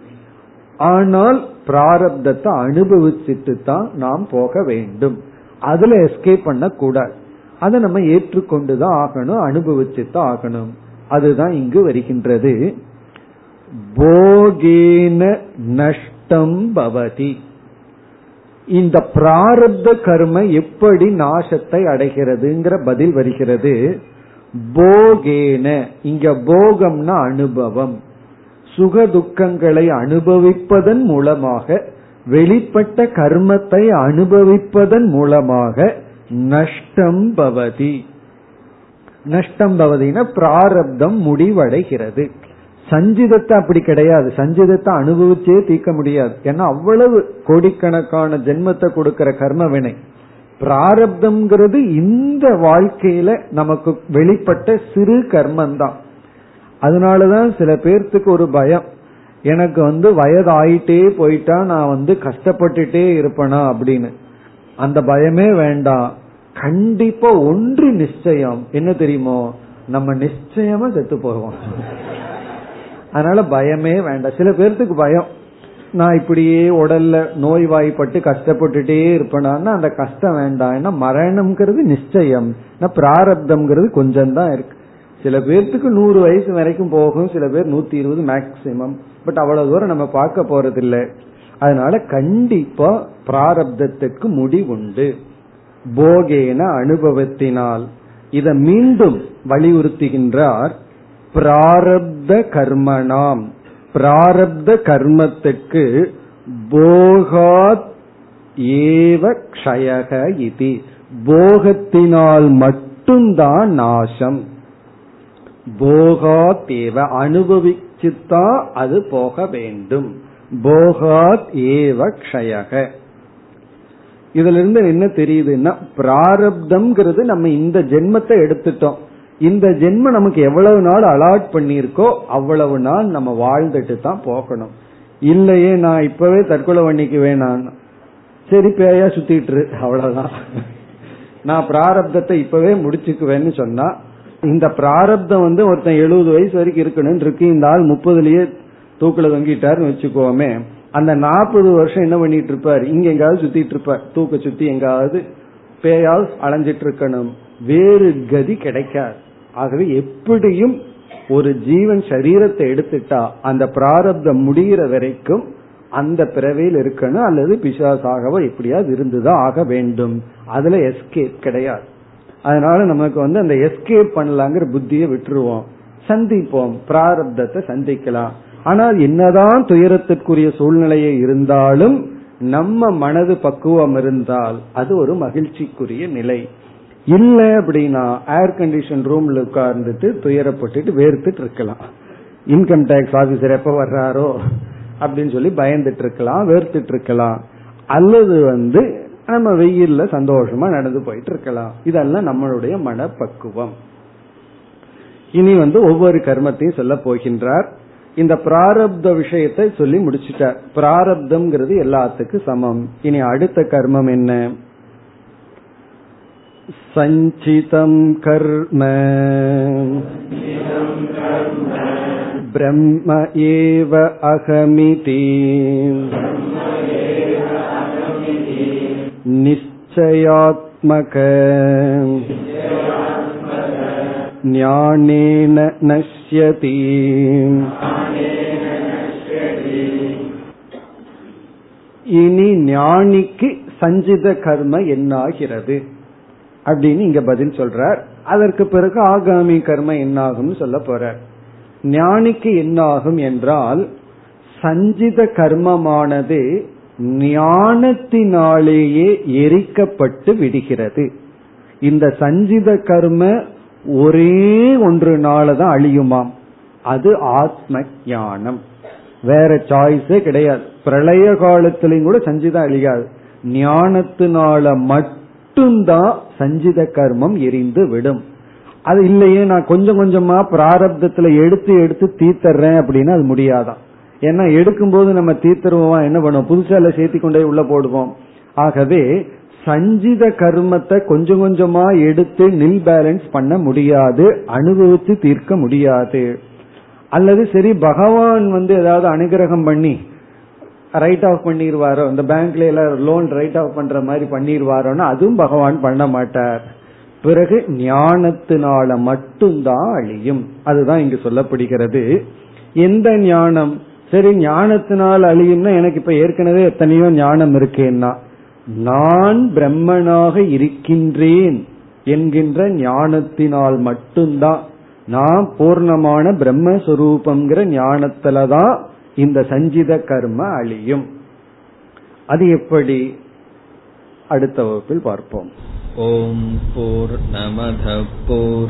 ஆனால் பிராரப்தத்தை அனுபவிச்சுட்டு தான் நாம் போக வேண்டும். அதுல எஸ்கேப் பண்ண கூடாது அதை நம்ம ஏற்றுக்கொண்டுதான் ஆகணும் அனுபவிச்சு தான் ஆகணும். அதுதான் இங்கு வருகின்றது. போகேன நஷ்டம் பவதி. இந்த பிராரப்த கர்ம எப்படி நாசத்தை அடைகிறதுங்கிற பதில் வருகிறது. போகேன இங்க போகம்னா அனுபவம். சுக துக்கங்களை அனுபவிப்பதன் மூலமாக வெளிப்பட்ட கர்மத்தை அனுபவிப்பதன் மூலமாக நஷ்டம் பவதி. நஷ்டம் பவதினா பிராரப்தம் முடிவடைகிறது. சஞ்சிதத்தை அப்படி கிடையாது. சஞ்சிதத்தை அனுபவிச்சே தீர்க்க முடியாது. ஏன்னா அவ்வளவு கோடிக்கணக்கான ஜென்மத்தை கொடுக்கிற கர்ம வினை பிராரப்தம்ங்கிறது இந்த வாழ்க்கையில நமக்கு வெளிப்பட்ட சிறு கர்மம் தான் அதனாலதான் சில பேர்த்துக்கு ஒரு பயம். எனக்கு வந்து வயது ஆயிட்டே போயிட்டா நான் வந்து கஷ்டப்பட்டுட்டே இருப்பேனா அப்படின்னு. அந்த பயமே வேண்டாம். கண்டிப்பா ஒன்று நிச்சயம். என்ன தெரியுமோ? நம்ம நிச்சயமா செத்து போவோம். அதனால பயமே வேண்டாம். சில பேர்த்துக்கு பயம். நான் இப்படியே உடல்ல நோய்வாய்ப்பட்டு கஷ்டப்பட்டுட்டே இருப்பேனா அந்த கஷ்டம் வேண்டாம். ஏன்னா மரணம்ங்கிறது நிச்சயம். பிராரப்தம்ங்கிறது கொஞ்சம் தான் இருக்கு. சில பேர்த்துக்கு நூறு வயசு வரைக்கும் போகும். சில பேர் நூத்தி இருபது மேக்சிமம் பட் அவ்வளவு தூரம் நம்ம பார்க்க போறது இல்லை அதனால கண்டிப்பா பிராரப்தத்துக்கு முடிவுண்டு. போகேன அனுபவத்தினால். இதை மீண்டும் வலியுறுத்துகின்றார் பிராரப்த கர்மனாம். பிராரப்த கர்மத்துக்கு போகாத் ஏவ க்ஷயக இது. போகத்தினால் மட்டும்தான் நாசம். போகாத் ஏவ அனுபவிச்சுத்தான் அது போக வேண்டும். போகாத் ஏவ க்ஷயக. இதுல இருந்து என்ன தெரியுதுன்னா பிராரப்தம்ங்கிறது நம்ம இந்த ஜென்மத்தை எடுத்துட்டோம். இந்த ஜென்மம் நமக்கு எவ்வளவு நாள் அலாட் பண்ணிருக்கோ அவ்வளவு நாள் நம்ம வாழ்ந்துட்டு தான் போகணும். இல்லையே நான் இப்பவே தற்கொலை பண்ணிக்கு வேணாம். சரி பேயா சுத்திட்டு அவ்வளவுதான். நான் பிராரப்தத்தை இப்பவே முடிச்சுக்குவேன்னு சொன்னா இந்த பிராரப்தம் வந்து ஒருத்தன் எழுபது வயசு வரைக்கும் இருக்கணும் இருக்கு. இந்த ஆள் முப்பதுலயே தூக்கில தொங்கிட்டாருன்னு வச்சுக்கோமே. அந்த நாற்பது வருஷம் என்ன பண்ணிட்டு இருப்பார் இங்க எங்காவது சுத்திட்டு இருப்பார் தூக்க சுத்தி எங்காவது பேயால் அலைஞ்சிட்டு இருக்கணும் வேறு கதி கிடைக்காது. ஆகவே எப்படியும் ஒரு ஜீவன் சரீரத்தை எடுத்துட்டா அந்த பிராரப்தம் முடிகிற வரைக்கும் அந்த பிறவையில் இருக்கணும் அல்லது பிசாசாகவோ எப்படியாவது இருந்துதான் ஆக வேண்டும். அதுல எஸ்கேப் கிடையாது. அதனால நமக்கு வந்து அந்த எஸ்கேப் பண்ணலாங்கிற புத்தியை விட்டுருவோம். சந்திப்போம். பிராரப்தத்தை சந்திக்கலாம். ஆனால் என்னதான் துயரத்திற்குரிய சூழ்நிலையை இருந்தாலும் நம்ம மனது பக்குவம் இருந்தால் அது ஒரு மகிழ்ச்சிக்குரிய நிலை. இல்லை அப்படின்னா ஏர் கண்டிஷன் ரூம்ல உட்கார்ந்துட்டு துயரப்பட்டுட்டு வேர்த்துட்டு இருக்கலாம். இன்கம் டேக்ஸ் ஆபீசர் எப்ப வர்றாரோ அப்படின்னு சொல்லி பயந்துட்டு இருக்கலாம் வேர்த்துட்டு இருக்கலாம். அல்லது வந்து நம்ம வெயில்ல சந்தோஷமா நடந்து போயிட்டு இருக்கலாம். இதெல்லாம் நம்மளுடைய மனப்பக்குவம். இனி வந்து ஒவ்வொரு கர்மத்தையும் சொல்ல போகின்றார். இந்த பிராரப்த விஷயத்தை சொல்லி முடிச்சிட்டார். பிராரப்தம்ங்கிறது எல்லாத்துக்கும் சமம். இனி அடுத்த கர்மம் என்ன? சஞ்சிதம் கர்ம. பிரம்ம ஏவ அகமிதி. நிச்சயாத்மக. ஞானேன நஷ்யதி. இனி ஞானிக்கு சஞ்சித கர்ம என்னாகிறது? அப்படின்னு இங்க பதில் சொல்றார். அதற்கு பிறகு ஆகாமி கர்ம என்னாகும் சொல்ல போறார். ஞானிக்கு என்னாகும் என்றால் சஞ்சித கர்மமானது ஞானத்தினாலேயே எரிக்கப்பட்டு விடுகிறது. இந்த சஞ்சித கர்ம ஒரே ஒன்று நாளதான் அழியுமாம். அது ஆத்ம ஞானம் வேற சாய்ஸே கிடையாது. பிரளய காலத்திலையும் கூட சஞ்சிதம் அழியாது. ஞானத்தினால மட்டும்தான் சஞ்சித கர்மம் எரிந்து விடும். அது இல்லையே நான் கொஞ்சம் கொஞ்சமா பிராரப்தத்துல எடுத்து எடுத்து தீத்தர்றேன் அப்படின்னா அது முடியாதான் ஏன்னா எடுக்கும்போது நம்ம தீர்த்தருவோம்? என்ன பண்ணுவோம்? புதுசால சேர்த்தி கொண்டே உள்ள போடுவோம். ஆகவே சஞ்சித கர்மத்தை கொஞ்சம் கொஞ்சமா எடுத்து நில் பேலன்ஸ் பண்ண முடியாது அனுபவித்து தீர்க்க முடியாது. அல்லது சரி பகவான் வந்து ஏதாவது அனுகிரகம் பண்ணி ரைட் ஆஃப் பண்ணிடுவாரோ இந்த பேங்க்ல எல்லாம் லோன் ரைட் ஆஃப் பண்ற மாதிரி பண்ணிடுவாரோன்னா அதுவும் பகவான் பண்ண மாட்டார். பிறகு ஞானத்தினால மட்டும்தான் அழியும். அதுதான் இங்கு சொல்லப்படுகிறது. எந்த ஞானம்? சரி ஞானத்தினால் அழியும்னா எனக்கு இப்ப ஏற்கனவே எத்தனையோ ஞானம் இருக்கேன்னா நான் பிரம்மனாக இருக்கின்றேன் என்கின்ற ஞானத்தினால் மட்டும்தான். நான் பூர்ணமான பிரம்மஸ்வரூபங்கிற ஞானத்துலதான் இந்த சஞ்சித கர்ம அழியும். அது எப்படி? அடுத்த வகுப்பில் பார்ப்போம். ஓம் போர் நமத போர்